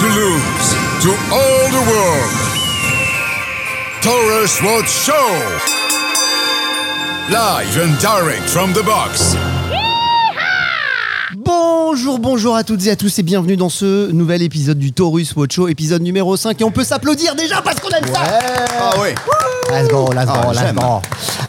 to lose to all the world. Taurus World Show. Live and direct from the box. Bonjour, bonjour à toutes et à tous et bienvenue dans ce nouvel épisode du Taurus Watch Show, épisode numéro 5 et on peut s'applaudir déjà parce qu'on aime ça Ah ouais. Let's go, let's go, Ah, let's go.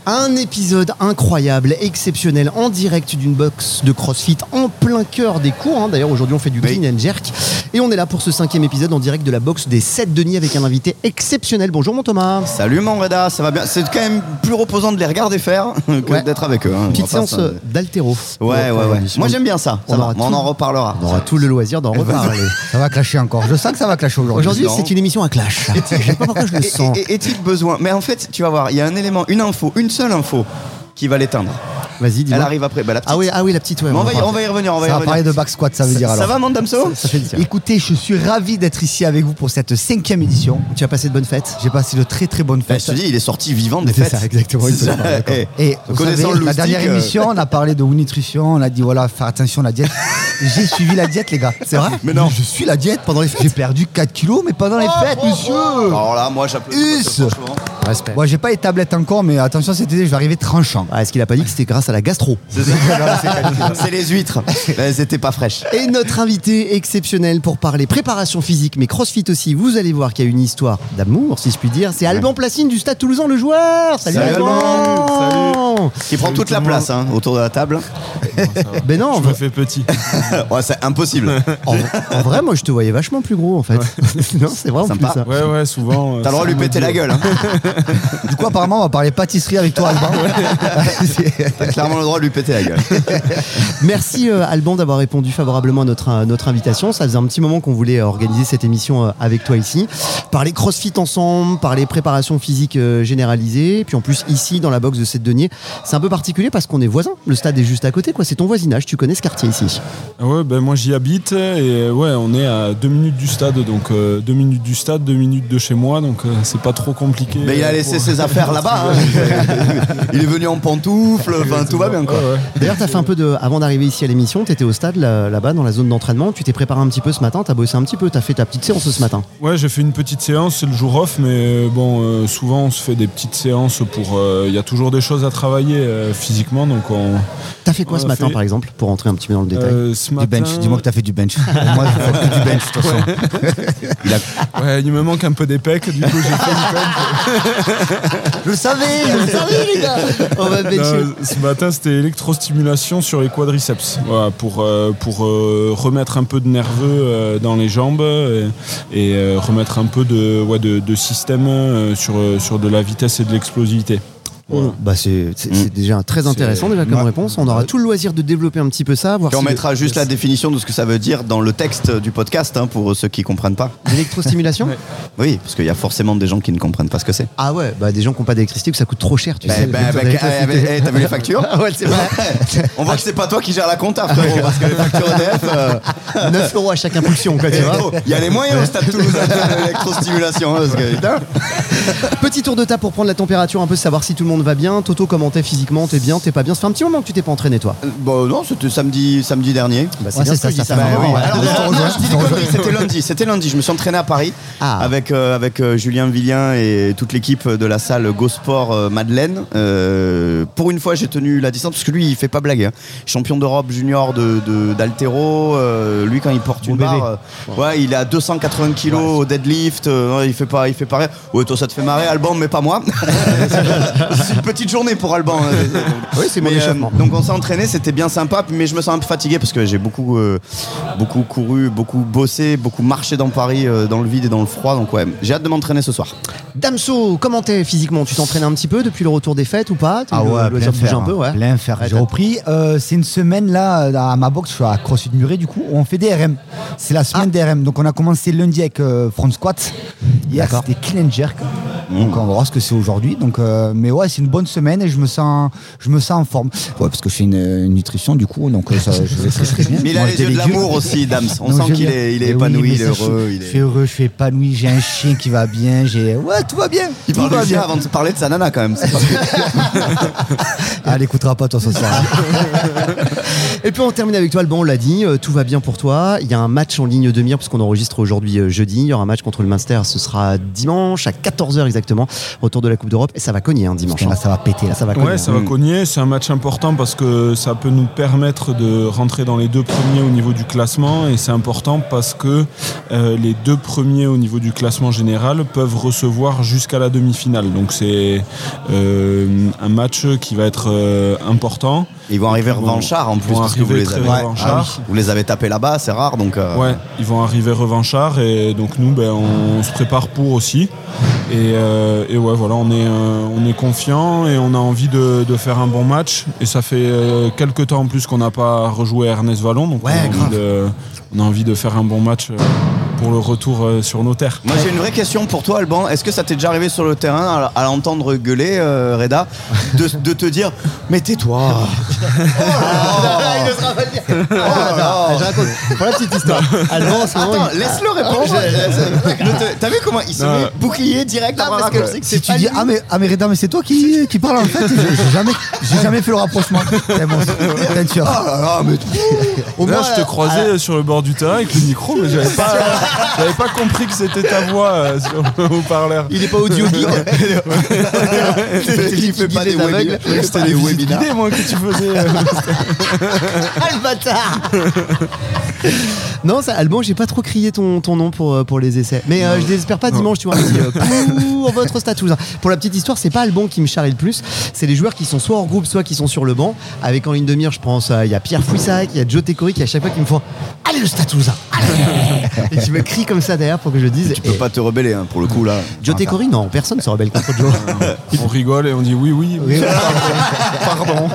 Un épisode incroyable, exceptionnel, en direct d'une box de CrossFit en plein cœur des cours. hein. D'ailleurs, aujourd'hui, on fait du Oui. clean and jerk. Et on est là pour ce cinquième épisode en direct de la box des 7 Denis avec un invité exceptionnel. Bonjour, mon Thomas. Salut mon Reda, ça va bien? C'est quand même plus reposant de les regarder faire que Ouais. d'être avec eux. hein. Petite séance euh, d'altéro. Ouais, ouais, Pour ouais. Moi j'aime bien ça. On Ça va. aura On tout- en reparlera. On aura tout le loisir d'en reparler. Ça va clasher encore. Je sens que ça va clasher aujourd'hui. Aujourd'hui, c'est une émission à clash. Je sais pas pourquoi je le sens. Est-il besoin? Mais en fait, tu vas voir, il y a un élément, une info, une seule info qui va l'éteindre. Vas-y, dis-moi. Elle arrive après. Bah, la petite. Ah oui, ah oui, la petite, ouais. Mais on, va y, on va y revenir. On va y Ça va revenir. parler de back squat, ça veut dire ça, alors. ça va, mon Damso Ça fait plaisir. Écoutez, je suis ravi d'être ici avec vous pour cette cinquième édition. Tu as passé de bonnes fêtes J'ai passé de très très bonnes Bah, fêtes. Je te dis, il est sorti vivant des C'est fêtes. ça, exactement, il C'est peut ça. le faire, d'accord. Eh, Et vous connaissant savez, le la loustic, dernière euh, émission, on a parlé de nutrition, on a dit voilà, faire attention à la diète. J'ai suivi la diète, les gars. C'est vrai Mais non. Je suis la diète pendant les fêtes. J'ai perdu 4 kilos, mais pendant les fêtes, monsieur. Alors là, moi j'applaudis. Us. franchement. Respect. Moi, j'ai pas les tablettes encore, mais attention, cet été, je vais arriver tranchant. Ah, Est-ce qu'il a pas dit que c'était grâce à la gastro C'est les huîtres. Elles étaient pas fraîches. Et notre invité exceptionnel pour parler préparation physique, mais crossfit aussi, vous allez voir qu'il y a une histoire d'amour, si je puis dire. C'est Alban Placine du Stade Toulousain, le joueur Salut, Salut, Alban Qui prend toute la place hein, autour de la table. Ben non, Je me fais petit. Ouais, c'est impossible. en- en vrai, moi je te voyais vachement plus gros en fait. non, c'est vrai en plus Sympa. ça. Ouais, ouais, souvent. euh, T'as le droit de lui me péter la gueule. Hein. Du coup, apparemment, on va parler pâtisserie avec toi, Alban. T'as clairement le droit de lui péter la gueule. Merci euh, Alban d'avoir répondu favorablement à notre, à notre invitation. Ça faisait un petit moment qu'on voulait euh, organiser cette émission euh, avec toi ici. Parler crossfit ensemble, parler préparation physique euh, généralisée. Puis en plus, ici, dans la box de cette denier, c'est un peu particulier parce qu'on est voisins. Le stade est juste à côté, quoi. C'est ton voisinage. Tu connais ce quartier ici? Ah Ouais, ben moi j'y habite et ouais, on est à deux minutes du stade, donc euh, deux minutes du stade, deux minutes de chez moi, donc euh, c'est pas trop compliqué. Mais il a euh, laissé pour- ses affaires là-bas. hein. Il est venu en pantoufle. Enfin, tout va bien quoi. Ouais, ouais. D'ailleurs, tu as fait un peu de. Avant d'arriver ici à l'émission, tu étais au stade là- là-bas, dans la zone d'entraînement. Tu t'es préparé un petit peu ce matin. Tu as bossé un petit peu. Tu as fait ta petite séance ce matin. Ouais, j'ai fait une petite séance, c'est le jour off, mais euh, bon, euh, souvent on se fait des petites séances pour. euh, Il y a toujours des choses à travailler euh, physiquement, donc on. Tu as fait quoi ce matin, fait- par exemple, pour rentrer un petit peu dans le détail euh, ce Du bench. Dis-moi que t'as fait du bench. Moi, je fais que du bench, de toute façon. A- Ouais, il me manque un peu des pecs, du coup j'ai fait une pump. Je le savais, je le savais, les gars. Va. Non, ce matin, c'était électrostimulation sur les quadriceps. Voilà, pour euh, pour euh, remettre un peu de nerveux euh, dans les jambes et remettre un peu de, ouais, de, de système sur, sur de la vitesse et de l'explosivité. Bon, Bah c'est c'est déjà très intéressant déjà comme Ouais. réponse. On aura tout le loisir de développer un petit peu ça, voir on si mettra juste la définition de ce que ça veut dire dans le texte du podcast hein, pour ceux qui comprennent pas. l'électrostimulation. Ouais. Oui, parce qu'il y a forcément des gens qui ne comprennent pas ce que c'est. Ah ouais, bah des gens qui n'ont pas d'électricité que ça coûte trop cher, tu Bah, sais. bah, T'as vu les factures Ah ouais, c'est vrai. On voit que c'est pas toi qui gère la compta, frérot, parce que les factures EDF. euh, 9 euros à chaque impulsion, quoi, tu vois. Il y a les moyens au stade toulousain de l'électrostimulation. hein. Petit tour de table pour prendre la température, un peu savoir si tout le monde va bien. Toto, comment t'es physiquement? T'es bien? T'es pas bien? Ça fait un petit moment que tu t'es pas entraîné, toi. Bon, non, c'était samedi, samedi dernier. Bah, Ouais, bien ça, ça ça. Alors, non, c'était lundi. C'était lundi. Je me suis entraîné à Paris Ah. avec, euh, avec euh, Julien Villien et toute l'équipe de la salle Go Sport euh, Madeleine. Euh, pour une fois, j'ai tenu la distance parce que lui, il fait pas blague. hein. Champion d'Europe junior de, de- d'altéro. euh, lui, quand il porte une Bon barre, euh, ouais, il est à 280 kilos au deadlift. euh, il fait pas, il fait pas rien. Ouais, toi, ça te fait marrer, Alban, mais pas moi. c'est une petite journée pour Alban. hein. Oui, c'est mon Mais, euh, donc on s'est entraîné, c'était bien sympa, mais je me sens un peu fatigué parce que j'ai beaucoup, euh, beaucoup couru, beaucoup bossé, beaucoup marché dans Paris, euh, dans le vide et dans le froid. Donc ouais, j'ai hâte de m'entraîner ce soir. Damso, comment t'es physiquement? Tu t'entraînes un petit peu depuis le retour des fêtes ou pas? Ah le ouais, loisir plein fer, un peu, ouais. plein. Ouais, J'ai repris. euh, c'est une semaine là à ma box, je suis à CrossFit Muret du coup, où on fait des RM. C'est la semaine des RM. Donc on a commencé lundi avec euh, front squat. Hier c'était clean and jerk. Donc on va voir ce que c'est aujourd'hui. Donc, euh, mais ouais, c'est une bonne semaine et je me sens, je me sens en forme. Ouais, parce que je fais une, une nutrition du coup, donc euh, ça, je vais très, très bien. Mais il a les yeux de l'amour aussi, Dams. On Donc, sent qu'il est, il est oui, épanoui, il est heureux. Je il est- suis heureux, je suis épanoui. J'ai un chien qui va bien. J'ai ouais, tout va bien. Il tout parle va bien. avant de se parler de sa nana quand même. pas- Ah, elle écoutera pas toi ce soir. Et puis on termine avec toi, Alban, on l'a dit, euh, tout va bien pour toi. Il y a un match en ligne de mire, puisqu'on enregistre aujourd'hui euh, jeudi. Il y aura un match contre le Munster, ce sera dimanche à 14h exactement, retour de la Coupe d'Europe. Et ça va cogner un dimanche. Là, ça va péter là. Ça va cogner. Ouais, ça va Mm. cogner. C'est un match important parce que ça peut nous permettre de rentrer dans les deux premiers au niveau du classement. Et c'est important parce que euh, les deux premiers au niveau du classement général peuvent recevoir jusqu'à la demi-finale. Donc c'est euh, un match qui va être euh, important. Ils vont arriver revanchards en ils plus vont parce que vous arriver les avez, revanchards. vous les avez tapés là-bas, c'est rare donc. euh, Ouais, ils vont arriver revanchards et donc nous, ben, on se prépare pour aussi. Et, euh, et ouais, voilà, on est, euh, on est confiant et on a envie de, de faire un bon match. Et ça fait euh, quelques temps en plus qu'on n'a pas rejoué Ernest Vallon, donc Ouais, on, a envie grave. de, on a envie de faire un bon match euh, pour le retour euh, sur nos terres. Moi j'ai une vraie question pour toi Alban. Est-ce que ça t'est déjà arrivé sur le terrain à, à l'entendre gueuler euh, Reda de, de te dire mais tais-toi Il osera pas le dire. Oh. Pour la petite histoire. Alban, en ce moment, Attends, il- laisse-le répondre. T'as vu comment il se met bouclier direct Non, parce que Si tu dis ah mais, ah mais Reda mais c'est toi qui, qui parle en fait? J'ai jamais j'ai jamais fait le rapprochement C'est bon, c'est- tu vois. Oh là là, mais au moins, je te euh, croisais sur le bord du terrain avec le micro, mais j'avais pas, j'avais pas compris que c'était ta voix euh, sur le haut-parleur. il est pas audio guide. il fait pas des aveugles. C'était des webinaires. L'idée, moi, que tu faisais. euh, Ah le bâtard Non, ça, Alban, j'ai pas trop crié ton, ton nom pour, euh, pour les essais. Mais euh, je désespère pas dimanche, tu vois, euh, pour votre stade toulousain. Pour la petite histoire, c'est pas Alban qui me charrie le plus, c'est les joueurs qui sont soit hors groupe, soit qui sont sur le banc. Avec en ligne de mire, je pense, euh, il y a Pierre Fouissac, il y a Joe Técori qui à chaque fois qui me font Allez le stade toulousain allez Et tu me cries comme ça derrière pour que je dise. Tu peux Et pas te rebeller hein, pour le coup là. Joe Técori, non, personne ne se rebelle contre Joe. on rigole et on dit oui, oui. oui. Pardon.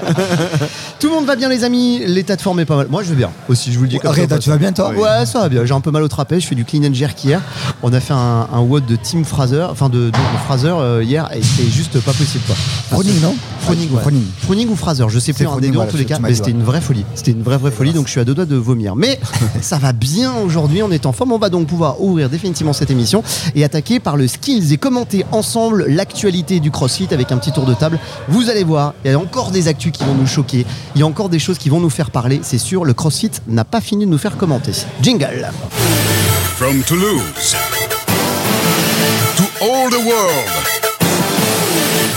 Monde va bien, les amis. L'état de forme est pas mal. Moi, je vais bien aussi, je vous le dis comme ça. Reda tu vas bien toi Ouais, ça va bien. J'ai un peu mal au trapèze. Je fais du clean and jerk hier. On a fait un, un WOD de Team Fraser, enfin de, de, de Fraser euh, hier, et c'était juste pas possible quoi. Froning non Froning, ouais. Froning. Froning ou Fraser, je sais plus un des Froning, deux en tous les cas, mais c'était ouais. une vraie folie. C'était une vraie vraie folie, donc je suis à deux doigts de vomir. Mais ça va bien aujourd'hui, on est en forme. On va donc pouvoir ouvrir définitivement cette émission et attaquer par le skills et commenter ensemble l'actualité du CrossFit avec un petit tour de table. Vous allez voir, il y a encore des actus qui vont nous choquer. Il y encore des choses qui vont nous faire parler. C'est sûr, le CrossFit n'a pas fini de nous faire commenter. Jingle. From Toulouse to all the world.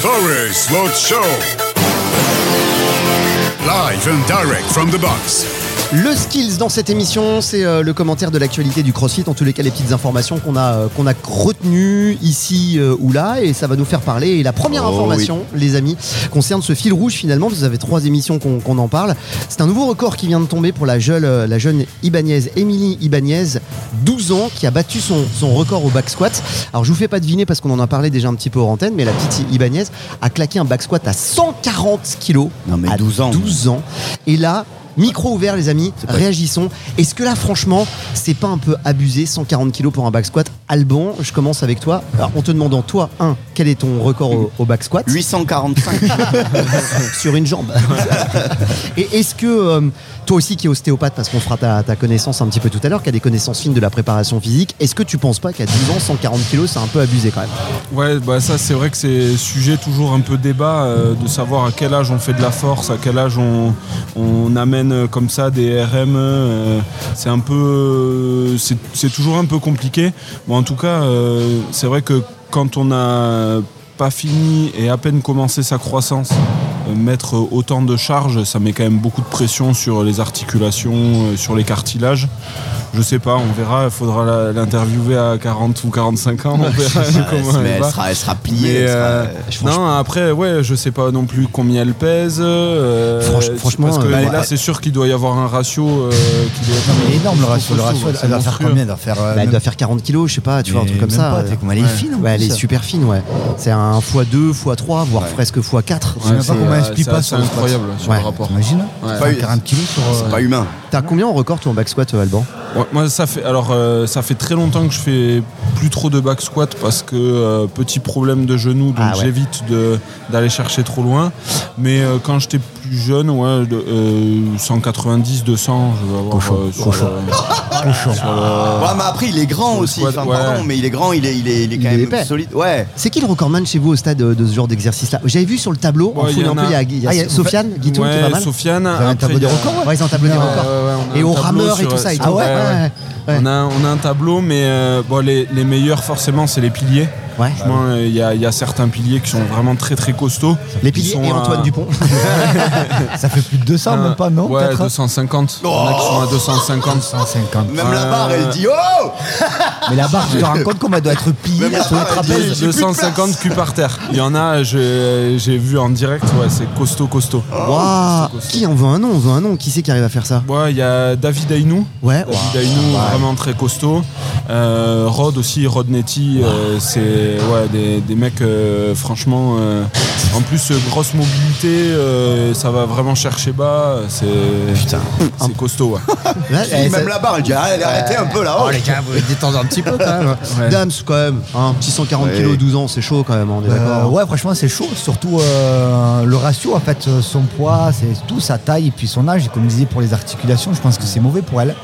Forest Road Show. Live and direct from the box. Le skills dans cette émission, c'est euh, le commentaire de l'actualité du CrossFit, en tous les cas les petites informations qu'on a, euh, qu'on a retenues ici euh, ou là, et ça va nous faire parler. Et la première Oh information, les amis, concerne ce fil rouge finalement, ça fait trois émissions qu'on qu'on en parle. C'est un nouveau record qui vient de tomber pour la jeune, euh, la jeune Ibanez, Émilie Ibanez, 12 ans, qui a battu son, son record au back squat. Alors je vous fais pas deviner parce qu'on en a parlé déjà un petit peu hors antenne, mais la petite Ibanez a claqué un back squat à 140 kilos. Non, mais à 12 ans. 12 ans. Et là, micro ouvert, les amis, réagissons. Est-ce que là, franchement, c'est pas un peu abusé, 140 kilos pour un back squat Alban, je commence avec toi. Alors, en te demandant, toi, un, quel est ton record au, au back squat 845. sur une jambe Et est-ce que euh, toi aussi qui es ostéopathe, parce qu'on fera ta, ta connaissance un petit peu tout à l'heure, qui a des connaissances fines de la préparation physique, est-ce que tu penses pas qu'à 10 ans, 140 kilos, c'est un peu abusé quand même Ouais, bah ça c'est vrai que c'est sujet toujours un peu débat euh, de savoir à quel âge on fait de la force, à quel âge on, on amène euh, comme ça des RM. euh, c'est un peu, c'est c'est toujours un peu compliqué. Bon, en tout cas, euh, c'est vrai que quand on n'a pas fini et à peine commencé sa croissance, mettre autant de charges, ça met quand même beaucoup de pression sur les articulations, euh, sur les cartilages. Je sais pas, on verra, il faudra l'interviewer à 40 ou 45 ans, on verra comment elle elle va. sera, elle sera pliée. Mais, elle sera- euh, franchement- non, après, ouais, je sais pas non plus combien elle pèse. euh, Franch- franchement, parce que euh, là, c'est sûr qu'il doit y avoir un ratio euh, qui doit être énorme le ratio. Le ratio, elle c'est doit faire combien Elle doit faire. euh, Bah, Elle doit faire 40 kilos, je sais pas, tu vois, un truc comme ça. pas, euh, elle est fine, Ouais, elle est super fine, ouais. C'est un x2, x3, voire presque x4. Je sais même pas euh, explique c'est pas squat. incroyable sur Ouais. le rapport. T'imagines Ouais. Pas eu- 40 kilos sur. euh, C'est pas humain. T'as combien en record toi en back squat, euh, Alban Ouais, moi, ça fait, alors, euh, ça fait très longtemps que je fais plus trop de back squat parce que euh, petit problème de genou, donc Ah ouais. j'évite de- d'aller chercher trop loin. Mais euh, quand j'étais plus jeune, ouais, de, euh, 190, 200, je vais avoir Cochon, euh, sur, cochon. le- Cochon. sur le- Ouais, mais après, il est grand aussi. squat, Enfin, ouais. pardon, mais il est grand, il est, il est, il est quand même épais. solide. Ouais. C'est qui le recordman chez vous au stade de, ce genre d'exercice-là? J'avais vu sur le tableau, en Ouais, un en peu, il y a, y a Ah, y a- Sofiane, Guitoun qui est pas Ouais, mal. Sofiane. un après, tableau il y des records, Ouais, ils ont un tableau des Ouais, records. ouais, ouais, Et un au tableau rameur et tout ça. Ah ouais, ouais. On, a, on a un tableau, mais euh, bon, les, les meilleurs, forcément, c'est les piliers. Ouais. Franchement, euh, il y, a, il y a certains piliers qui sont vraiment très très costauds. Les Qui piliers sont et à- Antoine Dupont. Ça fait plus de 200, même pas, non Ouais, peut-être 250. Il y en a qui sont à 250. 150. Même la barre, elle dit Oh Mais la barre, tu te rends compte qu'on doit être Même la sur plus de 250 culs par terre. Il y en a, j'ai vu en direct, ouais, c'est costaud, costaud. Waouh Qui en veut un nom On veut un nom. Qui c'est qui arrive à faire ça? Ouais, il y a David Ainou. Ouais. David Ainou, très costaud. Euh, Rod aussi, Rod Netty, euh, c'est ouais, des, des mecs, euh, franchement, en plus, euh, grosse mobilité, euh, ça va vraiment chercher bas. C'est c'est costaud. Ouais. Là, eh, Même ça- la barre, elle dit Allez, arrêtez un peu là. Oh les gars, vous détendez un petit peu quand même. Ouais. Dams quand même, hein, petit 140 Ouais. kilos, 12 ans, c'est chaud quand même, on est Euh, d'accord. ouais, franchement, c'est chaud. Surtout euh, le ratio, en fait, son poids, c'est tout, sa taille et puis son âge. Et comme je disais, pour les articulations, je pense que c'est mauvais pour elle.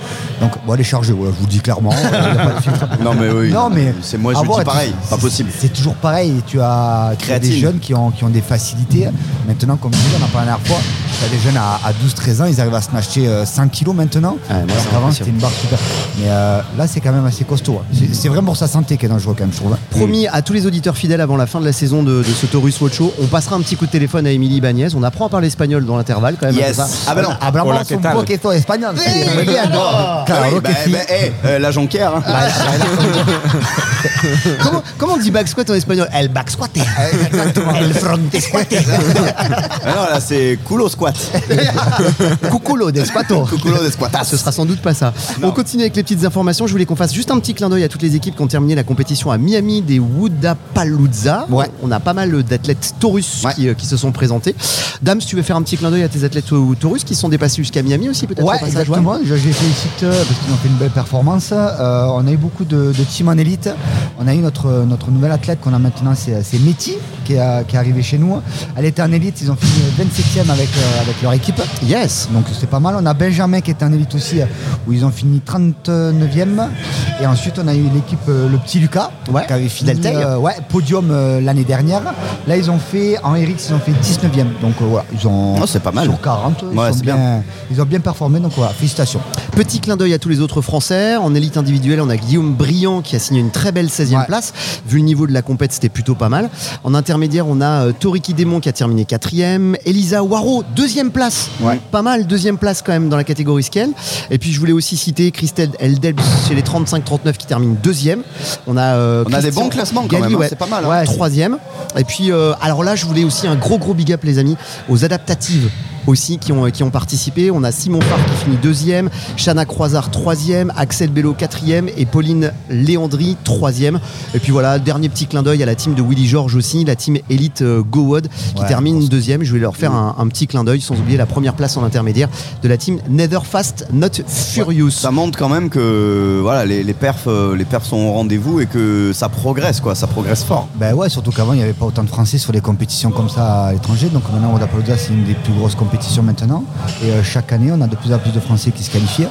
Donc, bon, elle est chargée, ouais, je vous le dis clairement. y a pas de filtre. Non, mais oui. Non, mais C'est moi, je dis pareil. Pas possible. C'est toujours pareil. Tu as, tu as des jeunes qui ont, qui ont des facilités. Maintenant, comme je disais, on en parlait la dernière fois, as des jeunes à, à 12-13 ans, ils arrivent à se acheter 5 kilos maintenant. Ouais, alors qu'avant, c'était une barre super. Mais euh, là, c'est quand même assez costaud. hein. C'est- C'est vraiment pour sa santé qui est dangereux, quand même, je trouve. hein. Promis à tous les auditeurs fidèles avant la fin de la saison de, de ce Taurus Watch Show, on passera un petit coup de téléphone à Émilie Bagnès. On apprend à parler espagnol dans l'intervalle quand même. Yes. ça Ah, bah non. Eh. Ah bah, sí. bah, eh, euh, la jonquière. hein. comment, comment on dit back squat en espagnol? El back squat. El front squat. Ah non, là, c'est culo squat. Cuculo del squato. Cuculo de squatas. Ce sera sans doute pas ça. On continue avec les petites informations. Je voulais qu'on fasse juste un petit clin d'œil à toutes les équipes qui ont terminé la compétition à Miami des Wudapalooza. Ouais. On a pas mal d'athlètes Taurus Ouais. qui, euh, qui se sont présentés. Dame, si tu veux faire un petit clin d'œil à tes athlètes euh, Taurus qui sont dépassés jusqu'à Miami aussi, peut-être Ouais, exactement. Je je les félicite euh, parce qu'ils ont fait une belle performance. Euh, on a eu beaucoup de, de teams en élite. On a eu notre, notre nouvelle athlète qu'on a maintenant, c'est c'est Métis, qui est, qui est arrivé chez nous. Elle était en élite, ils ont fini 27e avec, euh, avec leur équipe. Yes. Donc c'est pas mal. On a Benjamin qui était en élite aussi, où ils ont fini 39e. Et ensuite, on a eu l'équipe, euh, le petit Lucas, Ouais, qui avait fini euh, ouais, podium euh, l'année dernière. Là, ils ont fait, en RX, ils ont fait 19e. Donc voilà, ils ont. Oh, c'est pas mal. Sur 40, ils, sont bien, ils ont bien performé. Donc voilà, félicitations. Petit clin d'œil à tous les autres Français. En élite individuelle, on a Guillaume Briand qui a signé une très belle 16e Ouais. place. Vu le niveau de la compète, c'était plutôt pas mal. En intermédiaire, on a Toriki Démon qui a terminé 4e. Elisa Waro, deuxième place. Ouais. Pas mal, deuxième place quand même dans la catégorie scale. Et puis je voulais aussi citer Christelle Eldelbs chez les 35-39 qui termine deuxième. On a, euh, On a des bons classements quand Galli, même, hein, ouais. c'est pas mal, hein. Ouais, troisième. Et puis, euh, alors là, je voulais aussi un gros gros big up les amis aux adaptatives aussi qui ont, qui ont participé. On a Simon Farr qui finit deuxième, Chana Croisard troisième, Axel Bello quatrième et Pauline Léandry troisième. Et puis voilà, dernier petit clin d'œil à la team de Willy George aussi, la team Elite euh, Go Wood qui Ouais, termine deuxième. Je vais leur faire un, un petit clin d'œil sans oublier la première place en intermédiaire de la team Netherfast Not Furious. Ça montre quand même que voilà, les, les, perfs, euh, les perfs sont au rendez-vous et que ça progresse, quoi. Ça progresse fort. Ben ouais, surtout qu'avant, il n'y avait pas autant de Français sur les compétitions comme ça à l'étranger. Donc maintenant, Wodapalooza, c'est une des plus grosses compétitions maintenant. Et euh, chaque année, on a de plus en plus de Français qui se qualifient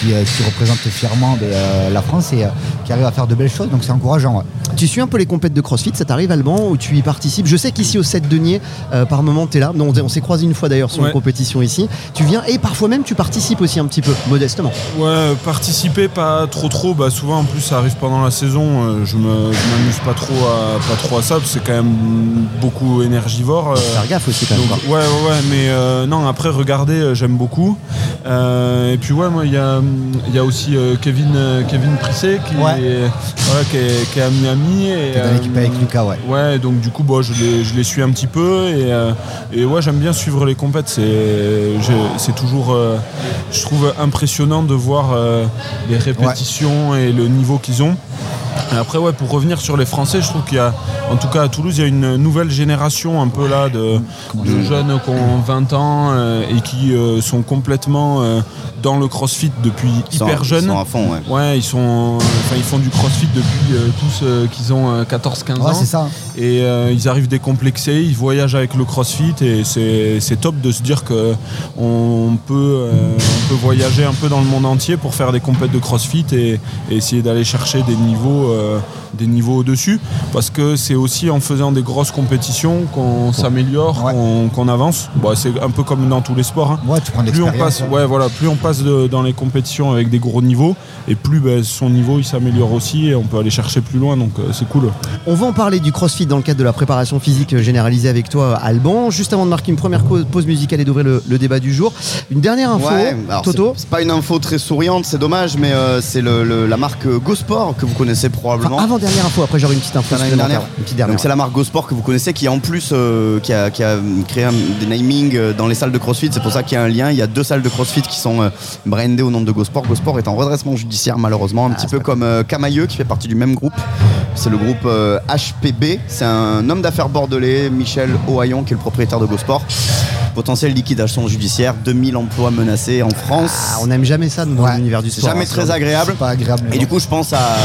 qui, euh, qui représentent fièrement euh, la France et euh, qui arrivent à faire de belles choses. Donc c'est encourageant. ouais. Tu suis un peu les compètes de CrossFit, ça t'arrive Alban où tu y participes? Je sais qu'ici au 7 Denier, euh, par moment tu es là. Non, on, on s'est croisé une fois d'ailleurs sur Ouais. une compétition ici. Tu viens et parfois même tu participes aussi un petit peu, modestement. Ouais, participer pas trop trop. Bah souvent en plus ça arrive pendant la saison. euh, je me, je m'amuse pas trop à pas trop à ça. parce que C'est quand même beaucoup énergivore. euh, Faire gaffe aussi quand même. Donc, ouais, ouais, ouais, mais euh, non, après, regarder, j'aime beaucoup. Euh, et puis, ouais, moi, il y a, hum, il y a aussi euh, Kevin, euh, Kevin Prisset qui, Ouais. est, voilà, qui, est, qui est à Miami. Et, T'es dans euh, l'équipe avec Lucas, ouais. Ouais, donc du coup, bon, je, les, je les suis un petit peu. Et, euh, et ouais, j'aime bien suivre les compètes. C'est, toujours, euh, je trouve, impressionnant de voir euh, les répétitions et le niveau qu'ils ont. Et après, ouais, pour revenir sur les Français, je trouve qu'il y a, en tout cas à Toulouse, il y a une nouvelle génération un peu là de, de jeunes qui ont 20 ans euh, et qui euh, sont complètement euh, dans le crossfit depuis Ils sont- hyper ils jeunes. sont à fond, ouais. Ouais, ils sont, enfin, ils font du crossfit depuis euh, tous euh, qu'ils ont euh, 14-15 Ouais, ans. c'est ça. Et euh, ils arrivent décomplexés, ils voyagent avec le crossfit et c'est c'est top de se dire que on peut, euh, on peut voyager un peu dans le monde entier pour faire des compètes de crossfit et, et essayer d'aller chercher des niveaux, euh, des niveaux au-dessus. Parce que c'est aussi en faisant des grosses compétitions qu'on s'améliore, Ouais. qu'on avance. Bon, c'est un peu comme dans tous les sports. hein. Ouais, tu prends de Plus on passe, ouais, voilà, plus on passe de- dans les compétitions avec des gros niveaux, et plus ben, son niveau il s'améliore aussi, et on peut aller chercher plus loin, donc euh, c'est cool. On va en parler du crossfit dans le cadre de la préparation physique généralisée avec toi, Alban. Juste avant de marquer une première pause musicale et d'ouvrir le, le débat du jour, une dernière info, Ouais, Toto. c'est- pas une info très souriante, c'est dommage, mais euh, c'est le- le- la marque GoSport que vous connaissez probablement. Enfin, avant dernière info, après j'aurai une petite info une dernière Une petite dernière. Donc c'est la marque GoSport que vous connaissez qui en plus euh, qui, a, qui a créé un- des namings euh, dans les salles de CrossFit. C'est pour ça qu'il y a un lien. Il y a deux salles de CrossFit qui sont euh, brandées au nom de GoSport. GoSport est en redressement judiciaire malheureusement, un petit peu comme euh, Camailleux qui fait partie du même groupe. C'est le groupe euh, HPB. C'est un homme d'affaires bordelais, Michel Ohaillon, qui est le propriétaire de GoSport. Potentiel liquidation judiciaire, 2000 emplois menacés en France. Ah, on n'aime jamais ça nous, dans Ouais. l'univers du C'est sport. jamais hein, très agréable. C'est pas agréable. Et du coup, je pense à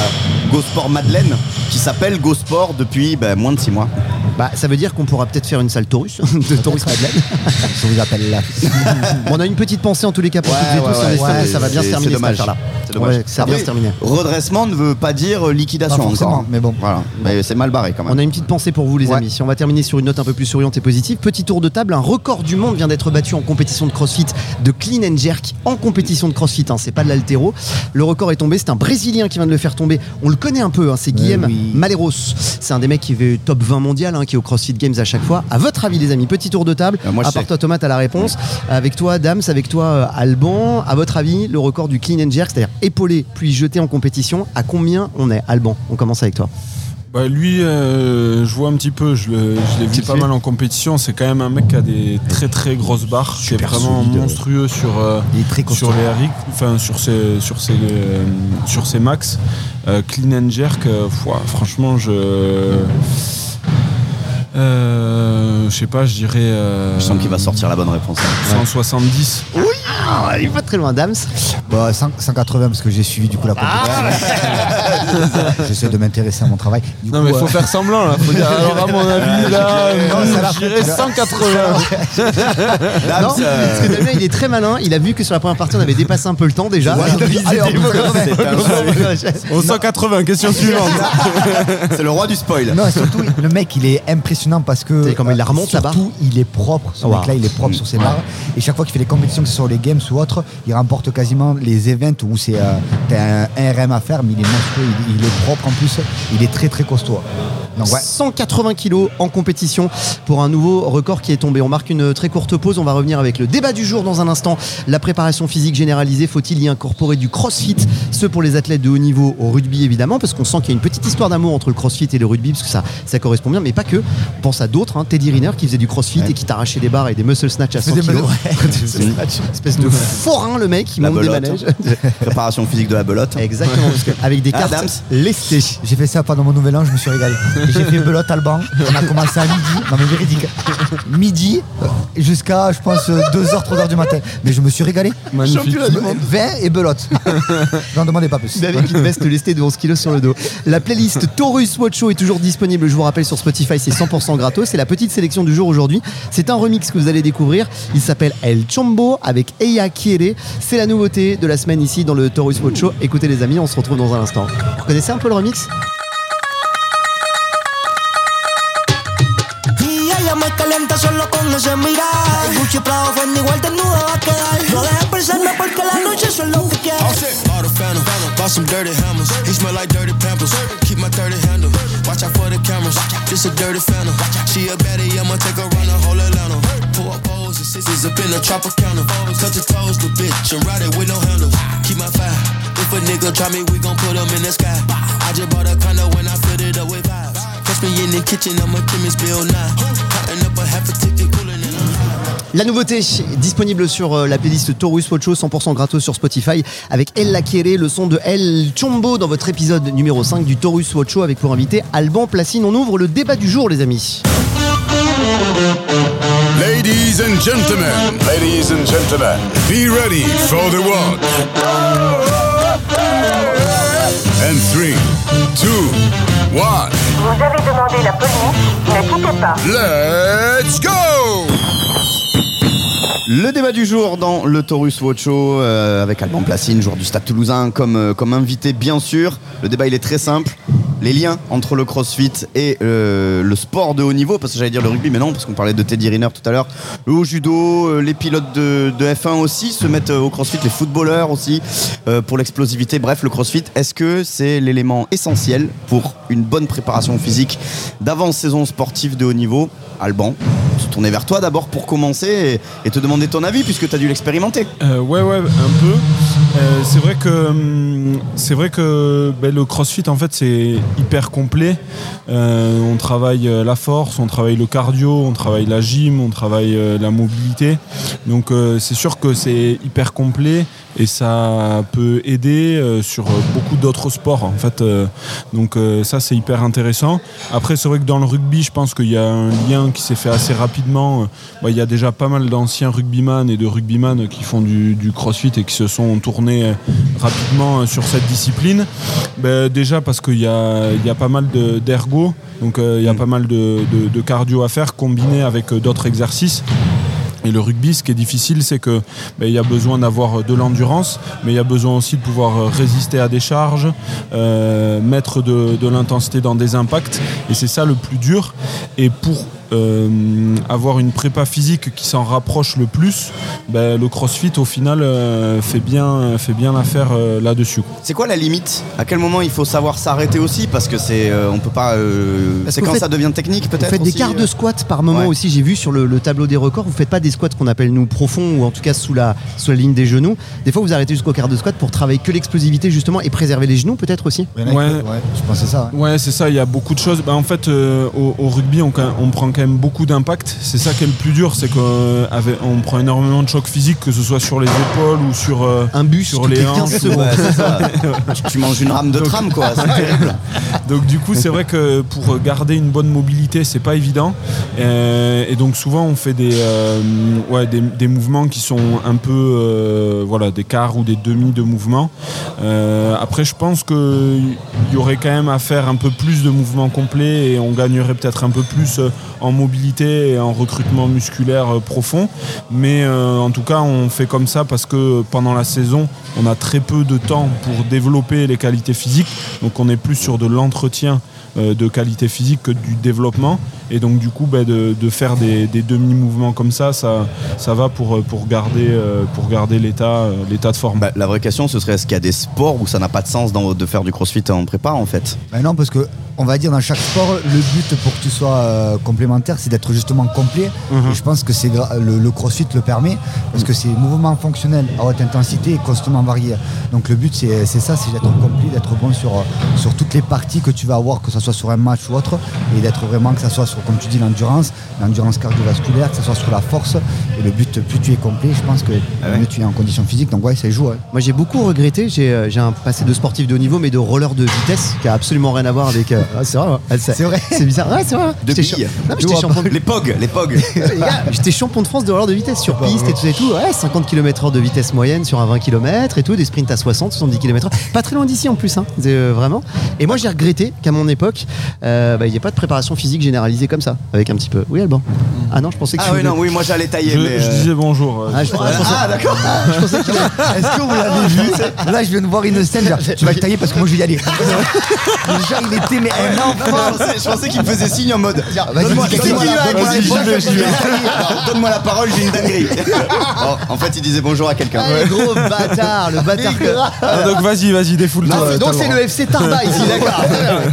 GoSport Madeleine, qui s'appelle GoSport depuis ben, moins de 6 mois. Bah, ça veut dire qu'on pourra peut-être faire une salle Taurus, de Taurus Madeleine. je vous appelle là. Bon, on a une petite pensée en tous les cas pour Ouais, ouais, tous. ouais, on c'est- ça va bien se c'est- terminer c'est cette dommage. C'est ça va bien se terminer. Redressement ne veut pas dire liquidation Pas forcément, encore. mais bon. Voilà, mais c'est mal barré quand même. On a une petite pensée pour vous les amis. Si on va terminer sur une note un peu plus souriante et positive, petit tour de table, un record du monde vient d'être battu en compétition de CrossFit de clean and jerk en compétition de CrossFit. hein, c'est pas de l'altéro. Le record est tombé. C'est un Brésilien qui vient de le faire tomber. On le connaît un peu. hein, c'est Guillaume oui. Maleros. C'est un des mecs qui est top 20 mondial, hein, qui est au CrossFit Games à chaque fois. À votre avis les amis, petit tour de table. Euh, moi, je à part sais. toi Thomas, t'as la réponse. Avec toi Dams, avec toi euh, Alban. À votre avis, le record du clean and jerk, c'est-à-dire épaulé puis jeté en compétition, à combien on est? Alban, on commence avec toi. Bah, lui, euh, je vois un petit peu, je le- je l'ai vu pas mal en compétition. C'est quand même un mec qui a des très très grosses barres, qui est Super vraiment solide. monstrueux sur, euh, sur les RX, enfin sur ses, sur ses, euh, sur ses max. Euh, clean and jerk, euh, franchement, je. Euh, je sais pas, je dirais. euh, Je sens qu'il va sortir la bonne réponse. 170. Ah, il est pas très loin Dams. Bah, 100 180 parce que j'ai suivi du coup la compétition. J'essaie de m'intéresser à mon travail. Du Non coup, mais euh, faut faire semblant là. Faut dire, alors à mon avis là, Non, c'est la je dirais fête. 180. Dams, Non, euh, parce que Damien il est très malin, il a vu que sur la première partie on avait dépassé un peu le temps déjà. Voilà. Il a visé Allez, on des peut mots comme commencer. ça. C'est Au 180, question suivante. c'est le roi du spoil. Non, surtout, le mec, il est impressionnant parce que. Comment il la remonte, la barre Surtout, il est propre. Ce wow. mec-là, il est propre sur ses barres. Et chaque fois qu'il fait les compétitions, que ce soit les games ou autres, il remporte quasiment les events où c'est euh, t'as un RM à faire, mais il est monstrueux, il, il est propre en plus. Il est très très costaud. Donc, ouais. 180 kilos en compétition pour un nouveau record qui est tombé. On marque une très courte pause. On va revenir avec le débat du jour dans un instant. La préparation physique généralisée, faut-il y incorporer du crossfit? Ce pour les athlètes de haut niveau au rugby évidemment, parce qu'on sent qu'il y a une petite histoire d'amour entre le crossfit et le rugby, parce que ça, ça correspond bien, mais pas que. On pense à d'autres, hein. Teddy Riner qui faisait du crossfit et qui t'arrachait des barres et des muscle snatch à 100 Faisait kilos. Espèce de forain le mec, il La monte des manèges. Préparation physique de la belote. Exactement, parce que avec des Ah, cartes. Lestées. J'ai fait ça pendant mon nouvel an, je me suis régalé. J'ai fait belote Alban, on a commencé à midi, non mais véridique, midi jusqu'à je pense 2h, 3h du matin. Mais je me suis régalé. Magnifique. 20 et belote. J'en demandais pas plus. avec une veste lestée de 11 kilos sur le dos. La playlist Taurus Watch Show est toujours disponible, je vous rappelle, sur Spotify, c'est 100% gratos. C'est la petite sélection du jour aujourd'hui. C'est un remix que vous allez découvrir. Il s'appelle El Chombo avec Eya Kiere. C'est la nouveauté de la semaine ici dans le Taurus Watch Show. Écoutez les amis, on se retrouve dans un instant. Vous connaissez un peu le remix bought some dirty hammers. He smell like dirty pampers. Keep my dirty handle. Watch out for the cameras. A dirty phantom. She a baddie, I'ma take her around the whole Atlanta. Pull up O's and scissors up in the. Cut your toes, the bitch, and ride it with no handles. Keep my fire. If a nigga try me, we gon' put him in the sky. I just bought a condo when I filled it up with vibes. Catch me in the kitchen, I'm a chemist, bill nine. Cutting up a half a ticket, cooling in a La nouveauté disponible sur euh, la playlist Taurus Watch Show 100% gratos sur Spotify avec El Laquere, le son de El Chombo dans votre épisode numéro 5 du Taurus Watch Show avec pour invité Alban Placine. On ouvre le débat du jour les amis. Ladies and gentlemen, ladies and gentlemen, be ready for the walk. And three, two, one, Vous avez demandé la police, ne quittez pas. let's go! Le débat du jour dans le Taurus Watch Show euh, avec Alban Placine, joueur du Stade Toulousain, comme, euh, comme invité bien sûr. Le débat il est très simple. Les liens entre le crossfit et euh, le sport de haut niveau, parce que j'allais dire le rugby, mais non, parce qu'on parlait de Teddy Riner tout à l'heure. Le judo, euh, les pilotes de, de F1 aussi se mettent euh, au crossfit, les footballeurs aussi, pour l'explosivité. Bref, le crossfit, est-ce que c'est l'élément essentiel pour une bonne préparation physique d'avant-saison sportive de haut niveau? Alban, se tourner vers toi d'abord pour commencer et, te demander ton avis puisque tu as dû l'expérimenter. Ouais, ouais, un peu. C'est vrai que hum, ben, le CrossFit en fait c'est hyper complet. Euh, on travaille euh, la force, on travaille le cardio, on travaille la gym, on travaille euh, la mobilité. Donc c'est sûr que c'est hyper complet et ça peut aider euh, sur beaucoup d'autres sports en fait. Euh, donc euh, ça c'est hyper intéressant. Après c'est vrai que dans le rugby je pense qu'il y a un lien qui s'est fait assez rapidement. Euh, bah, Il y a déjà pas mal d'anciens rugbyman et de rugbyman qui font du, du crossfit et qui se sont tournés euh, rapidement euh, sur cette discipline. Ben, déjà parce qu'il y a, il y a pas mal de- d'ergo, donc euh, il y a pas mal de, de- de cardio à faire combiné avec euh, d'autres exercices. Et le rugby, ce qui est difficile, c'est que ben, y a besoin d'avoir de l'endurance, mais il y a besoin aussi de pouvoir euh, résister à des charges, euh, mettre de, de l'intensité dans des impacts. Et c'est ça le plus dur. Et pour euh, avoir une prépa physique qui s'en rapproche le plus, ben, le CrossFit au final euh, fait bien, fait bien l'affaire euh, là-dessus. C'est quoi la limite? À quel moment il faut savoir s'arrêter aussi? Parce que c'est euh, on peut pas euh, c'est quand vous ça devient technique Vous peut-être faites des quarts euh de squat par moment Ouais. aussi, j'ai vu sur le, le tableau des records, vous faites pas des squats qu'on appelle nous profonds ou en tout cas sous la, sous la ligne des genoux. Des fois vous arrêtez jusqu'au quart de squat pour travailler que l'explosivité justement et préserver les genoux peut-être aussi? Ouais. ouais, je pensais ça. ouais. Ouais, c'est ça, il y a beaucoup de choses. Bah, en fait, euh, au, au rugby, on, on prend quand même beaucoup d'impact. C'est ça qui est le plus dur, c'est qu'on prend énormément de chocs physiques, que ce soit sur les épaules ou sur, euh, Un bus sur les les 15 hanches. Ouais, tu, manges une rame de tram quoi, c'est terrible. Donc du coup, c'est vrai que pour garder une bonne mobilité, c'est pas évident. Euh, et donc souvent, on fait des, euh, ouais, des, des mouvements qui sont un peu, euh, voilà, des quarts ou des demi de mouvements. Euh, après, je pense qu'il y aurait quand même à faire un peu plus de mouvements complets et on gagnerait peut-être un peu plus en mobilité et en recrutement musculaire euh, profond. Mais euh, en tout cas, on fait comme ça parce que pendant la saison, on a très peu de temps pour développer les qualités physiques. Donc on est plus sur de l'entretien de qualité physique que du développement. Et donc du coup, bah, de, de faire des, des demi-mouvements comme ça, ça, ça va pour, euh, pour garder, euh, pour garder l'état, euh, l'état de forme. Bah, la vraie question ce serait est-ce qu'il y a des sports où ça n'a pas de sens dans- de faire du crossfit en prépa en fait? Ben non, parce que on va dire dans chaque sport, le but pour que tu sois euh, complémentaire, c'est d'être justement complet. Mhm. Et je pense que c'est le, le CrossFit le permet parce que c'est mouvement fonctionnel à haute intensité et constamment varié. Donc le but c'est c'est ça, c'est d'être complet, d'être bon sur euh, sur toutes les parties que tu vas avoir, que ce soit sur un match ou autre, et d'être vraiment que ça soit sur, comme tu dis, l'endurance, l'endurance cardiovasculaire, que ça soit sur la force. Et le but, plus tu es complet, je pense que Ah mieux tu es en condition physique. Donc ouais, ça joue. ouais. Moi j'ai beaucoup regretté, j'ai euh, j'ai un passé de sportif de haut niveau mais de roller de vitesse qui a absolument rien à voir avec... euh, ah, c'est vrai, ouais. C'est vrai. C'est bizarre, ouais c'est vrai. De J'étais billes. cha- Non, mais j'étais champion de Les POG, les POG. J'étais champion de France de roller de vitesse sur piste et tout et tout. Ouais, 50 km/h de vitesse moyenne sur un 20 km et tout, des sprints à 60, 70 km/h. Pas très loin d'ici en plus, hein, euh, vraiment. Et moi j'ai regretté qu'à mon époque, euh, bah, il n'y ait pas de préparation physique généralisée comme ça, avec un petit peu. Oui, Alban. Ah non, je pensais que Ah tu oui voulais- non oui moi j'allais tailler Je, mais je euh, disais bonjour. euh, Ah, je, ah, je pensais- Ah d'accord. je pensais qu'il Est-ce que vous l'avez vu Là, je viens de voir une scène. genre, Tu vas le tailler parce que moi, je vais y aller. Déjà, il était mais un Non, enfant. je pensais, je pensais qu'il me faisait signe en mode vas-y, Donne-moi donne-moi la, parole, j'ai une dinguerie. Oh, en fait, il disait bonjour à quelqu'un. Ah, le gros bâtard, le bâtard que. Ah, donc vas-y, vas-y, défoule-toi. Donc c'est le le FC Tarba ici, d'accord.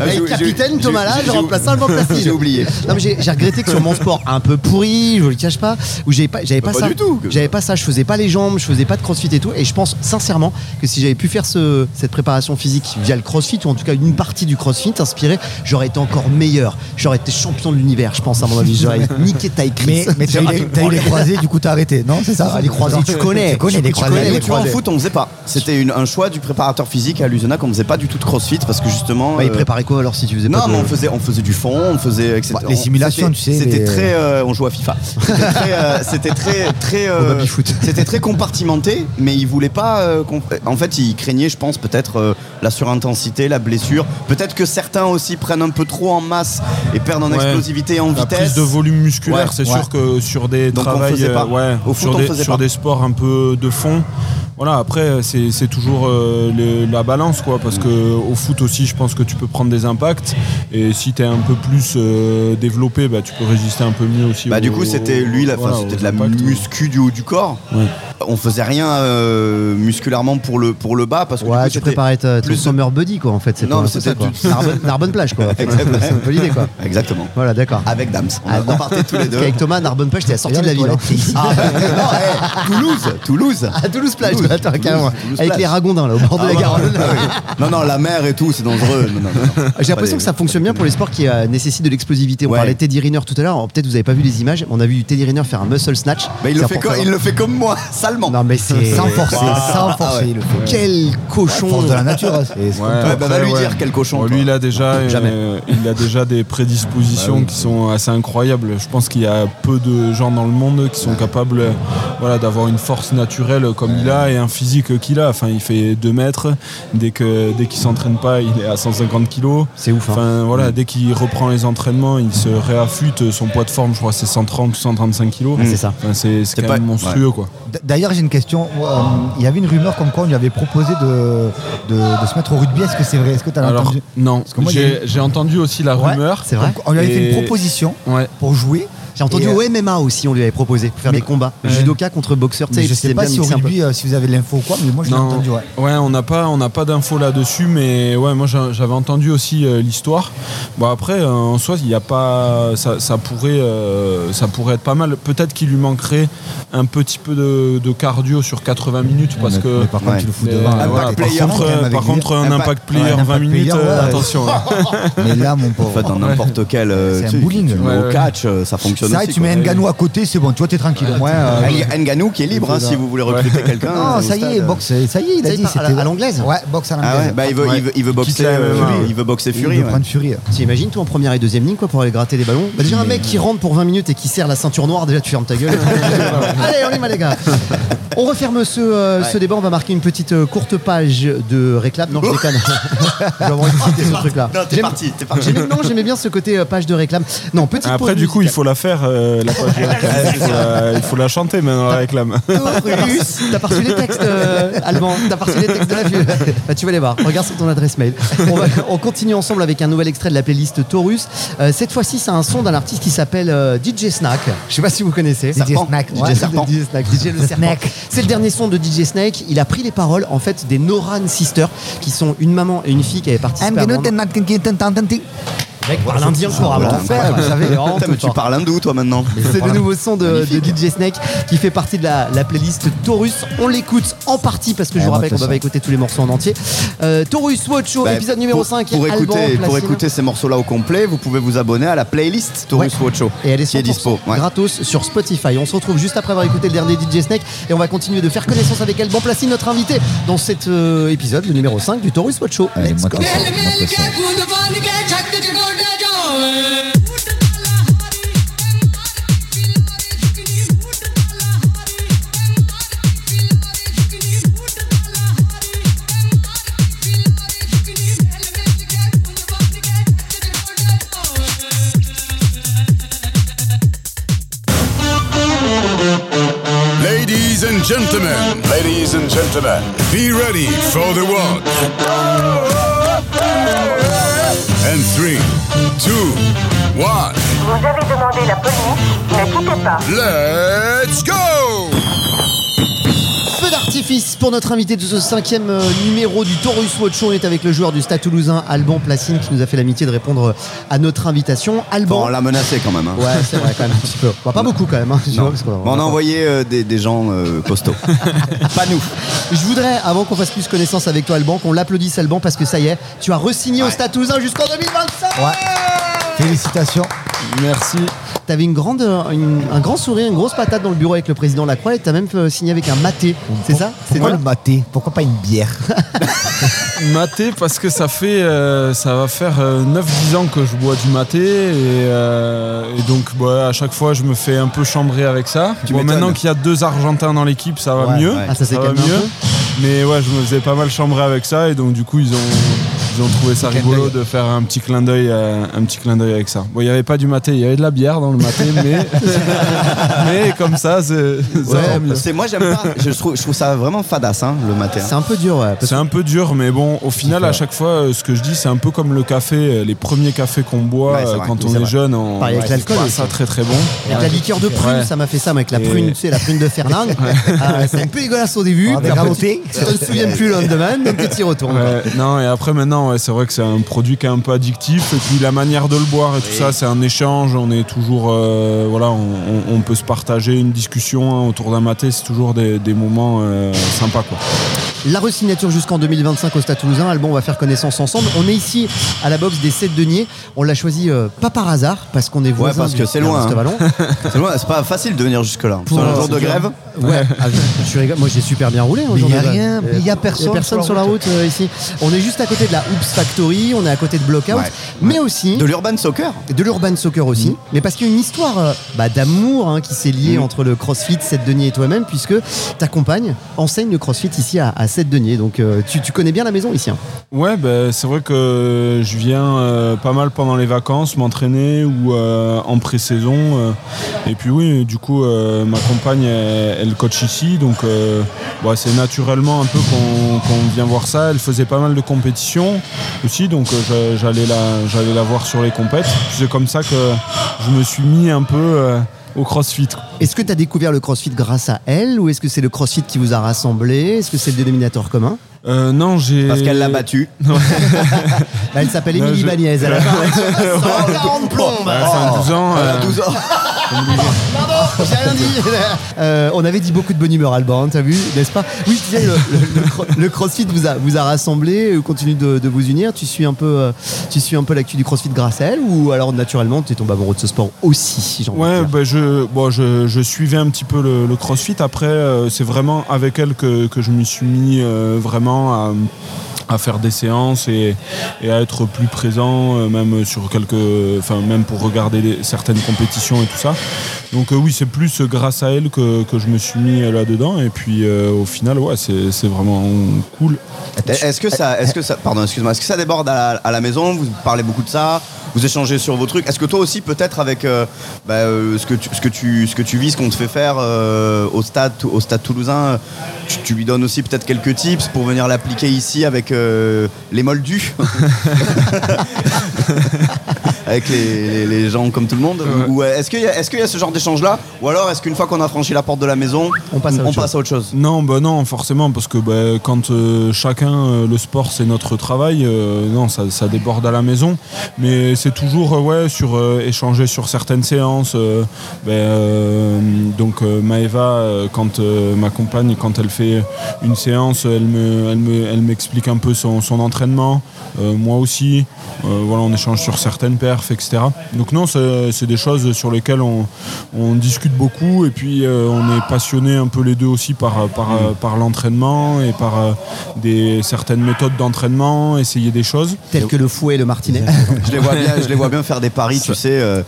Avec j'ai- capitaine Thomas Lage, remplaçant Alban Placide. J'ai oublié. Non mais j'ai regretté que sur mon sport un peu pourri, je vous le cache pas, où j'avais pas, j'avais pas, Pas ça. du tout. J'avais pas ça, je faisais pas les jambes, je faisais pas de crossfit et tout. Et je pense sincèrement que si j'avais pu faire ce, cette préparation physique via le crossfit, ou en tout cas une partie partie du CrossFit inspiré, j'aurais été encore meilleur. J'aurais été champion de l'univers, je pense à mon avis. J'aurais niqué Ty Mais, Chris. mais t'as eu, les- t'as eu les croisés, du coup t'as arrêté, non C'est ça Ah, les croisés, tu connais. Tu connais les Tu croisés. connais Mais tu vois, en foot, on faisait pas. C'était une- un choix du préparateur physique à Lusena qu'on faisait pas du tout de crossfit parce que justement. Bah, il euh, préparait quoi alors si tu faisais Non, pas de- mais on faisait, on faisait du fond, on faisait etc. Bah, les On- simulations, c'était- tu sais, C'était les- très, euh, on jouait à FIFA. C'était très, euh, c'était très, très, euh, c'était très compartimenté, mais il voulait pas. euh, qu'on- en fait, il craignait, je pense, peut-être euh, la surintensité, la blessure. Peut-être que certains aussi prennent un peu trop en masse et perdent en Ouais. explosivité et en La vitesse. prise de volume musculaire, Ouais, c'est sûr que sur des Donc on travails, faisait pas. euh, ouais, Au foot, sur, on des, faisait sur pas. des sports un peu de fond. Voilà, après c'est toujours euh, le- la balance quoi, parce que au foot aussi, je pense que tu peux prendre des impacts et si tu es un peu plus euh, développé, bah, tu peux résister un peu mieux aussi. Bah du coup c'était lui, la- voilà, c'était de la muscu du haut du corps. Ouais. On faisait rien euh, musculairement pour le pour le bas parce que du Ouais, coup, tu préparais ta, plus- summer buddy quoi en fait. C'est Non, pas c'est ça quoi. Narbonne, Narbonne plage quoi. Exactement. c'est un peu l'idée quoi. Exactement. Voilà, d'accord. Avec Dams. On, Ah, on partait tous les deux. qu'avec Thomas, Narbonne plage, t'es à la sortie de la ville. hein. Ah, non, hey, Toulouse, Toulouse. À Toulouse plage, Toulouse, attends, Toulouse, carrément. Toulouse Avec plage. les ragondins là, au bord de la Ah, Garonne. ouais, ouais. Non, non, la mer et tout, c'est dangereux. J'ai l'impression que ça fonctionne bien pour les sports qui euh, nécessitent de l'explosivité. On parlait Teddy Riner tout à l'heure. Peut-être vous avez pas vu les images. On a vu Teddy Riner faire un muscle snatch. Il, le fait comme, savoir. il Non mais c'est Sans forcer, Ah, sans ah, forcer, ouais. il le fait. Quel cochon. Force de la nature, hein, toi. Ouais, bah, va lui ouais. dire quel cochon. Lui, il a déjà, euh, il a déjà des prédispositions Bah oui. qui sont assez incroyables. Je pense qu'il y a peu de gens dans le monde qui sont capables, voilà, d'avoir une force naturelle comme il a et un physique qu'il a. Enfin, il fait 2 mètres. Dès que dès qu'il s'entraîne pas, il est à 150 kilos. C'est ouf. hein. Enfin, voilà, dès qu'il reprend les entraînements, il se réaffûte. Son poids de forme, je crois, c'est 130 ou 135 kilos. Ah, c'est ça. Enfin, c'est quand pas- même monstrueux, quoi. D'ailleurs, j'ai une question. Euh, Il y avait une rumeur comme quoi on lui avait proposé de, de, de se mettre au rugby. Est-ce que c'est vrai? Est-ce que tu as Alors, entendu? non, j'ai entendu aussi la Ouais, rumeur. C'est vrai. On lui avait fait une proposition Ouais. pour jouer. J'ai entendu au euh, MMA aussi, on lui avait proposé pour faire mais- des combats. Ouais. Judoka contre boxeur. tu Mais sais, je sais pas si euh, si vous avez l'info ou quoi, mais moi je l'ai entendu. Ouais. Ouais, on n'a pas, on n'a pas d'infos là-dessus, mais ouais, moi j'a- j'avais entendu aussi euh, l'histoire. Bon après, euh, en soi, il y a pas, ça, ça pourrait, euh, ça pourrait être pas mal. Peut-être qu'il lui manquerait un petit peu de, de cardio sur 80 minutes parce mais, que. mais par contre, Ouais. le devant. euh, hein. voilà, Impact par player, contre, par un Impact- impact player ouais, 20 impact minutes, player, euh, ouais. attention. Mais là, mon pauvre. En fait, dans n'importe quel. euh, tu bowling. tu au catch, ça fonctionne Ça, et aussi. tu quoi. mets Nganou à côté, c'est bon, tu vois, t'es tranquille. Ouais, euh, Ah, Nganou qui est libre hein, si vous voulez recruter quelqu'un. Non, au ça y est, boxe, ça y est, il a dit. à la- c'était- à l'anglaise Ouais, boxe à Ah l'anglaise. bah il veut, il veut, il veut boxer, euh, il veut boxer Il Fury. veut ouais. prendre Fury. T'imagines toi en première et deuxième ligne quoi pour aller gratter des ballons Déjà un mec qui rentre pour 20 minutes et qui serre la ceinture noire, déjà tu fermes ta gueule. Allez on y va les gars. On referme ce, euh, ce débat, on va marquer une petite euh, courte page de réclame. Non je déconne. je vais avoir évité ce truc là. Non, t'es parti, t'es parti. non j'aimais bien ce côté euh, page de réclame. Non petite Après, pause du coup, il faut la faire, euh, la page de réclame. il, faut la, il faut la chanter maintenant, la réclame. Taurus. T'as pas reçu les textes euh, allemands, t'as pas reçu les textes de la vue. Bah, tu vas les voir, regarde sur ton adresse mail. On, va- on continue ensemble avec un nouvel extrait de la playlist Taurus. Euh, cette fois-ci, c'est un son d'un artiste qui s'appelle euh, DJ Snack. Je sais pas si vous connaissez. DJ Snack, DJ. Serpent. DJ Snack, DJ le serpent. Snack. C'est le dernier son de DJ Snake. Il a pris les paroles en fait des Noran Sisters, qui sont une maman et une fille qui avaient participé à Mec, parle indien couramment. Voilà. Frère, vous savez, mais tu parles hindou toi maintenant. C'est le nouveau son de, de DJ Snake qui fait partie de la, la playlist Taurus. On l'écoute en partie parce que je Ouais, vous rappelle qu'on va pas écouter tous les morceaux en entier. Euh, Taurus Watch Show, Bah, épisode numéro pour- 5. Pour Alban écouter, pour écouter ces morceaux-là au complet, vous pouvez vous abonner à la playlist Taurus Ouais. Watch Show, Et elle est qui est 100% dispo. Ouais. gratos sur Spotify. On se retrouve juste après avoir écouté le dernier DJ Snake et on va continuer de faire connaissance avec Alban Placine, notre invité, dans cet euh, épisode, le numéro 5 du Taurus Watch Show. Allez, Let's go. Ladies and gentlemen, ladies and gentlemen, be ready for the one. And three, two, one, Vous avez demandé la police, ne quittez pas. let's go! D'artifice pour notre invité de ce cinquième euh, numéro du Taurus Watch Show. On est avec le joueur du Stade Toulousain, Alban Placine, qui nous a fait l'amitié de répondre à notre invitation. Bon, Alban. on l'a menacé quand même. hein. Ouais, c'est vrai, quand même un petit peu. Bon, pas beaucoup quand même. hein, Non. vois, parce qu'on- Bon, on a envoyé euh, des, des gens euh, costauds. pas nous. Je voudrais, avant qu'on fasse plus connaissance avec toi, Alban, qu'on l'applaudisse, Alban, parce que ça y est, tu as re-signé au Stade Toulousain jusqu'en 2025 Ouais. Félicitations. Merci. T'avais une grande, euh, une- un grand sourire, une grosse patate dans le bureau avec le président Lacroix et t'as même euh, signé avec un maté. C'est ça? C'est Pourquoi le maté? Pourquoi pas une bière? Maté parce que ça fait euh, ça va faire 9-10 ans que je bois du maté et, euh, et donc bah, à chaque fois je me fais un peu chambrer avec ça. Tu Bon, m'étonnes. maintenant qu'il y a deux Argentins dans l'équipe ça va Ouais, mieux. ouais. Ah, ça s'est va mieux. Mais ouais je me faisais pas mal chambrer avec ça et donc du coup ils ont ils ont trouvé ça rigolo de faire un petit clin d'œil euh, un petit clin d'œil avec ça. Bon il y avait pas du maté il y avait de la bière dans le maté mais mais comme ça c'est Ouais, moi j'aime pas. Je trouve, je trouve ça vraiment fadasse hein, le matin. C'est un peu dur, ouais. C'est un peu dur, mais bon, au final, à chaque fois, euh, ce que je dis, c'est un peu comme le café, euh, les premiers cafés qu'on boit Ouais, c'est vrai. quand on est jeune. On Pareil avec l'alcool ça très très bon. Avec la liqueur de prune, Ouais. ça m'a fait ça, moi, avec la Et- prune, tu sais, la prune de Fernand. Ah, c'est un peu dégueulasse au début. Tu te souviens plus le lendemain, donc tu t'y retournes. non, et après maintenant, ouais, c'est vrai que c'est un produit qui est un peu addictif. Et puis la manière de le boire et tout ça, c'est un échange. On est toujours, euh, voilà, on, on- on peut se partager une discussion hein, autour d'un maté. C'est toujours des, des moments euh, sympas, quoi. La resignature jusqu'en 2025 au Stade Toulousain. Alban, on va faire connaissance ensemble. On est ici à la boxe des 7 deniers. On l'a choisi euh, pas par hasard, parce qu'on est voisins. parce du que c'est loin, hein. C'est loin, c'est pas facile de venir jusque là. Pour, Sur un jour de grève. Ouais, ah, je, moi j'ai super bien roulé. Mais jour y a rien, mais y a personne Y a personne sur sur la la route euh, ici. On est juste à côté de la Oops Factory, on est à côté de Blockout, Ouais. mais aussi De l'urban soccer. de l'urban soccer aussi, mais parce qu'il y a une histoire euh, bah, d'amour hein, qui s'est liée Mm. entre le CrossFit, 7 deniers et toi-même, puisque ta compagne enseigne le CrossFit ici à, à 7 deniers. Donc euh, tu, tu connais bien la maison ici. hein. Ouais, ben, c'est vrai que je viens euh, pas mal pendant les vacances m'entraîner ou euh, en pré-saison. euh, et puis oui, du coup, euh, ma compagne, elle, elle coach ici. Donc euh, bah, c'est naturellement un peu qu'on qu'on vient voir ça. Elle faisait pas mal de compétitions aussi. Donc euh, j'a- j'allais la, j'allais la voir sur les compètes. C'est comme ça que je me suis mis un peu euh, au crossfit. Est-ce que tu as découvert le CrossFit grâce à elle ou est-ce que c'est le CrossFit qui vous a rassemblé? Est-ce que c'est le dénominateur commun? Euh, non, j'ai. Parce qu'elle l'a battu. Bah, Elle s'appelle Émilie je- Bagnès. Elle a 140 plombes. Ouais, enfin, 12 ans. Elle a euh, 12 ans. Pardon, j'ai rien dit. Euh, on avait dit beaucoup de bonne humeur, Alban, hein, t'as vu, n'est-ce pas? Oui, je disais, le, le- le cro- le CrossFit vous a, vous a rassemblé, continue de, de vous unir? Tu suis un peu, euh, tu suis un peu l'actu du CrossFit grâce à elle, ou alors naturellement, tu es tombé amoureux de ce sport aussi, si Ouais, bah, je, bon, je, je suivais un petit peu le, le crossfit. Après, c'est vraiment avec elle que, que je me suis mis euh, vraiment à, faire des séances et, à être plus présent, euh, même sur quelques, enfin même pour regarder certaines compétitions et tout ça. Donc euh, oui, c'est plus grâce à elle que, que je me suis mis là-dedans. Et puis euh, au final, ouais, c'est vraiment cool. Est-ce que ça, est-ce que ça, pardon, excuse-moi, est-ce que ça déborde à la, maison? Vous parlez beaucoup de ça, vous échangez sur vos trucs. Est-ce que toi aussi, peut-être avec bah, ce que tu, ce que tu, ce que tu vis, ce qu'on te fait faire au stade, au stade toulousain, tu, lui donnes aussi peut-être quelques tips pour venir l'appliquer ici avec les moldus, avec les, les- les gens comme tout le monde. Ouais. Ou euh, est-ce qu'il y a, y ce genre d'échange-là, ou alors est-ce qu'une fois qu'on a franchi la porte de la maison, On passe à autre chose. à autre chose? Non, bah non, forcément, parce que bah, quand euh, chacun, euh, le sport c'est notre travail, euh, non, ça, ça déborde à la maison. Mais c'est toujours, euh, ouais, sur euh, échanger sur certaines séances. euh, ben, euh, donc euh, Maëva, quand euh, ma compagne, quand elle fait une séance, elle me, elle me, elle m'explique un peu son, son entraînement. Euh, moi aussi, Euh, voilà, on échange sur certaines etc. Donc non, c'est des choses sur lesquelles on, on discute beaucoup et puis euh, on est passionné un peu les deux aussi par, par, euh, par l'entraînement et par euh, des, certaines méthodes d'entraînement, essayer des choses. Tel que le fouet et le martinet. Je les vois bien, je les vois bien faire des paris, tu sais. euh,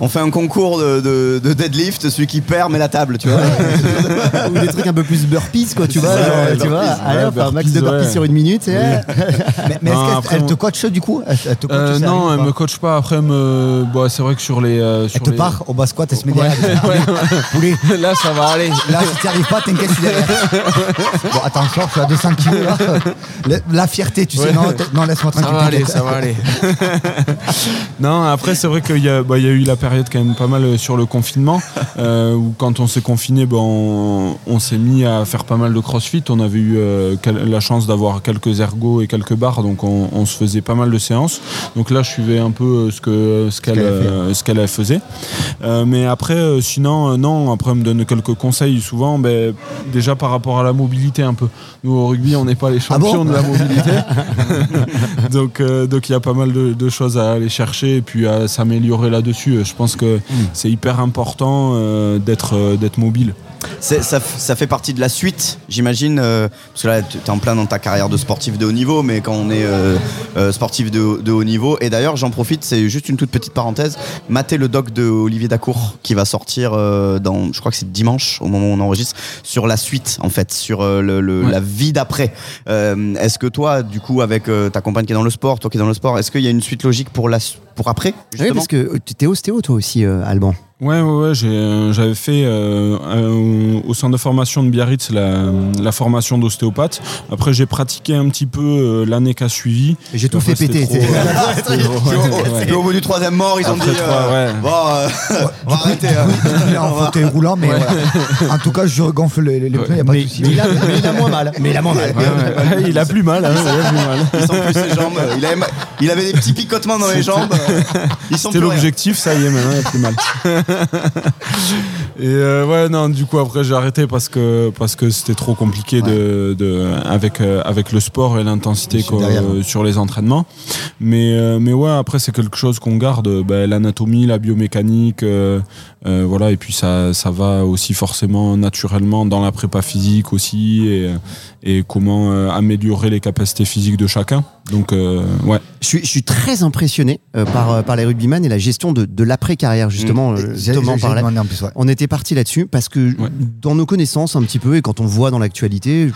On fait un concours de, de- de deadlift, celui qui perd met la table, tu vois. ou des trucs un peu plus burpees, quoi, tu vois. Ouais, genre, tu vois, allez, ouais, on fait un max de burpees, ouais. sur une minute. et- Mais, mais est-ce qu'elle te coach du coup? Elle, elle te coach Euh, sérieux non, elle pas me coach pas. après, me... bon, c'est vrai que sur les. euh, sur Elle te les- part au bas squat, elle se met Ouais, derrière. ouais, Poulet. ouais. Là, ça va aller. Là, si tu arrives pas, t'inquiète, je suis derrière. Bon, attention, je suis à 200 kilos là. La, la fierté, tu sais, non, non laisse-moi Ça tranquille. va aller, ça va aller. non, après, c'est vrai qu'il y, a- bah, il y a eu la période quand même pas mal euh, sur le confinement, euh, où quand on s'est confiné, bah, on, on s'est mis à faire pas mal de crossfit. On avait eu euh, la chance d'avoir quelques ergots et quelques barres, donc on, on se faisait pas mal de séances. Donc là, je suivais un peu euh, ce que ce qu'elle euh, ce qu'elle faisait. Euh, mais après, euh, sinon, euh, non, après, elle me donne quelques conseils souvent, ben, déjà par rapport à la mobilité un peu. Nous, au rugby, on n'est pas les Ah bon champions de la mobilité. donc, euh, donc il y a pas mal de, de choses à aller chercher et puis à s'améliorer là-dessus. Je pense que c'est hyper important euh, d'être euh, d'être mobile. C'est- Ça, ça fait partie de la suite, j'imagine, euh, parce que là, tu es en plein dans ta carrière de sportif de haut niveau, mais quand on est euh, euh, sportif de, de haut niveau, et d'ailleurs, j'en profite, c'est juste une toute petite parenthèse, mater le doc de Olivier Dacour qui va sortir euh, dans, je crois que c'est dimanche, au moment où on enregistre, sur la suite, en fait, sur euh, le, le- Ouais. la vie d'après. Euh, est-ce que toi, du coup, avec euh, ta compagne qui est dans le sport, toi qui es dans le sport, est-ce qu'il y a une suite logique pour, la, pour après Oui, justement? parce que tu étais ostéo toi aussi, euh, Alban. Ouais, ouais, ouais, euh, j'avais fait euh, euh, au centre de formation de Biarritz la, la formation d'ostéopathe. Après, j'ai pratiqué un petit peu euh, l'année qui a suivi. Et J'ai tout fait péter. trop- ouais. au bout du troisième mort, ils ont dit trois, euh, ouais. bon, euh, on va arrêter. hein. Il est en fauteuil roulant, mais voilà. En tout cas, je gonfle les, les pneus, il n'y a pas de Mais, souci. mais il a, mais il a moins mal. Mais il a moins mal. Il a plus mal, hein, il. Il sent plus ses jambes. Il avait, il avait des petits picotements dans les jambes. C'était l'objectif, ça y est, maintenant il a plus mal. Et euh, ouais, non, du coup, après, j'ai arrêté parce que, parce que c'était trop compliqué de, de, avec, euh, avec le sport et l'intensité euh, sur les entraînements. Mais, mais ouais, après, c'est quelque chose qu'on garde, ben, l'anatomie, la biomécanique, voilà, et puis ça, ça va aussi forcément naturellement dans la prépa physique aussi, et, et comment améliorer les capacités physiques de chacun. Donc, euh, ouais. Je suis, je suis très impressionné euh, par, euh, par les rugbyman et la gestion de, de l'après-carrière, justement. euh, J'ai Thomas parlait. plus, ouais. On était parti là-dessus parce que Ouais. dans nos connaissances un petit peu et quand on voit dans l'actualité,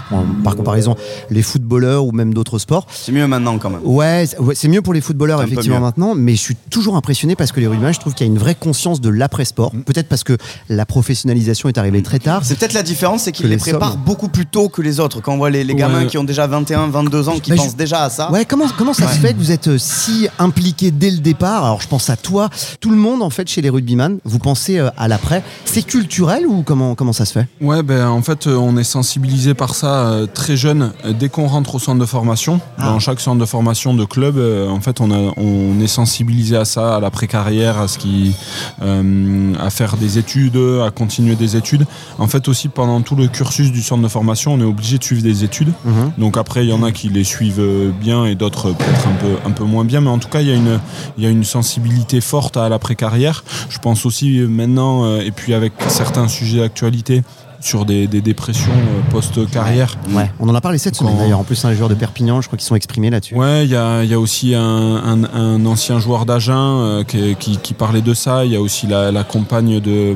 par comparaison les footballeurs ou même d'autres sports, C'est mieux maintenant quand même. ouais, c'est- mieux pour les footballeurs effectivement maintenant, mais je suis toujours impressionné parce que les rugbyman, je trouve qu'il y a une vraie conscience de l'après-sport. Peut-être parce que la professionnalisation est arrivée très tard. C'est peut-être la différence, c'est qu'ils les les préparent sommes. beaucoup plus tôt que les autres. Quand on voit les, les gamins Ouais. qui ont déjà 21, 22 ans, qui je- pensent déjà à ça. Ouais, comment, comment ça se fait que vous êtes euh, si impliqué dès le départ? Alors, je pense à toi, tout le monde en fait chez les rugbyman. Vous pensez euh, à l'après C'est culturel ou comment, comment ça se fait? Ouais, ben en fait, euh, on est sensibilisé par ça très jeune. Dès qu'on rentre au centre de formation, Ah. dans chaque centre de formation de club, en fait, on, a- on est sensibilisé à ça, à la précarrière, à ce qui, euh, à faire des études, à continuer des études. En fait, aussi pendant tout le cursus du centre de formation, on est obligé de suivre des études. Mhm. Donc après, il y en a qui les suivent euh, bien et d'autres peut-être un peu, un peu moins bien. Mais en tout cas, il y a une, il y a une sensibilité forte à la précarrière. Je pense aussi euh, maintenant, euh, et puis avec certains sujets d'actualité, sur des, des dépressions euh, post-carrière. Ouais, on en a parlé cette semaine d'ailleurs. En plus, un joueur de Perpignan, je crois qu'ils sont exprimés là-dessus. Ouais, il y a, y a aussi un, un- un ancien joueur d'Agen euh, qui, qui- qui parlait de ça. Il y a aussi la, la compagne de,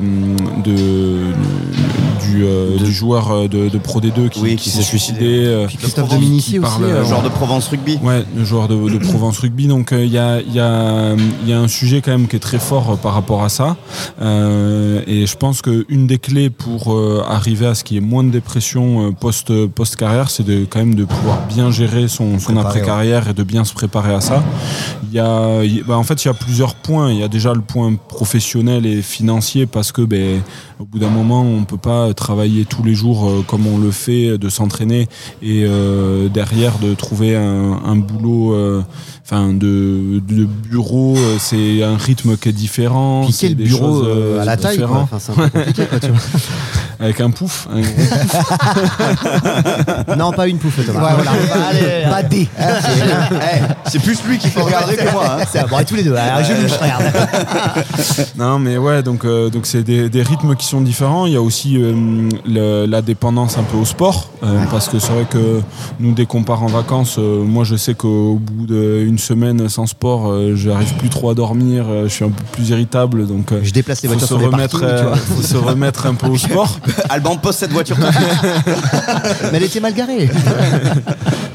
de, du, euh, du joueur euh, de, de Pro D2 qui, Oui, qui qui s'est suicidé. euh, Christophe Dominici qui aussi. parle, euh, Le joueur de Provence Rugby. Ouais, le joueur de, de Provence Rugby. Donc euh, il y, a, il y, a, il y a un sujet quand même qui est très fort euh, par rapport à ça. Euh, et je pense qu'une des clés pour euh, arriver à ce qu'il y ait moins de dépression euh, post, post-carrière, c'est de, quand même de pouvoir bien gérer son, son après-carrière et de bien se préparer à ça. Il y a, bah, en fait, il y a plusieurs points. Il y a déjà le point professionnel et financier parce que ben, au bout d'un moment, on peut pas travailler tous les jours euh, comme on le fait, de s'entraîner et euh, derrière de trouver un, un boulot, euh, enfin de, de bureau. euh, C'est un rythme qui est différent. Puis c'est quel des bureau choses, euh, euh, à la taille, quoi. différentes. Enfin, c'est un peu compliqué, quoi, tu vois. Avec un pouf. un gros Non, pas une pouffe, Thomas. Ouais, voilà. Allez, Pas D. Eh, c'est plus lui qu'il faut regarder que moi. hein. C'est bon, et tous les deux. Alors, je louche, regarde. Non, mais ouais, donc euh, donc c'est des, des rythmes qui sont différents. Il y a aussi euh, le- la dépendance un peu au sport, euh, parce que c'est vrai que nous, dès qu'on part en vacances, euh, moi, je sais qu'au bout d'une semaine sans sport, euh, j'arrive plus trop à dormir. euh, je suis un peu plus irritable, donc. euh, Je déplace les faut voitures se sur les remettre, parkings, tu euh, vois. faut se remettre un peu au sport. Alban pose cette voiture. Mais elle était mal garée.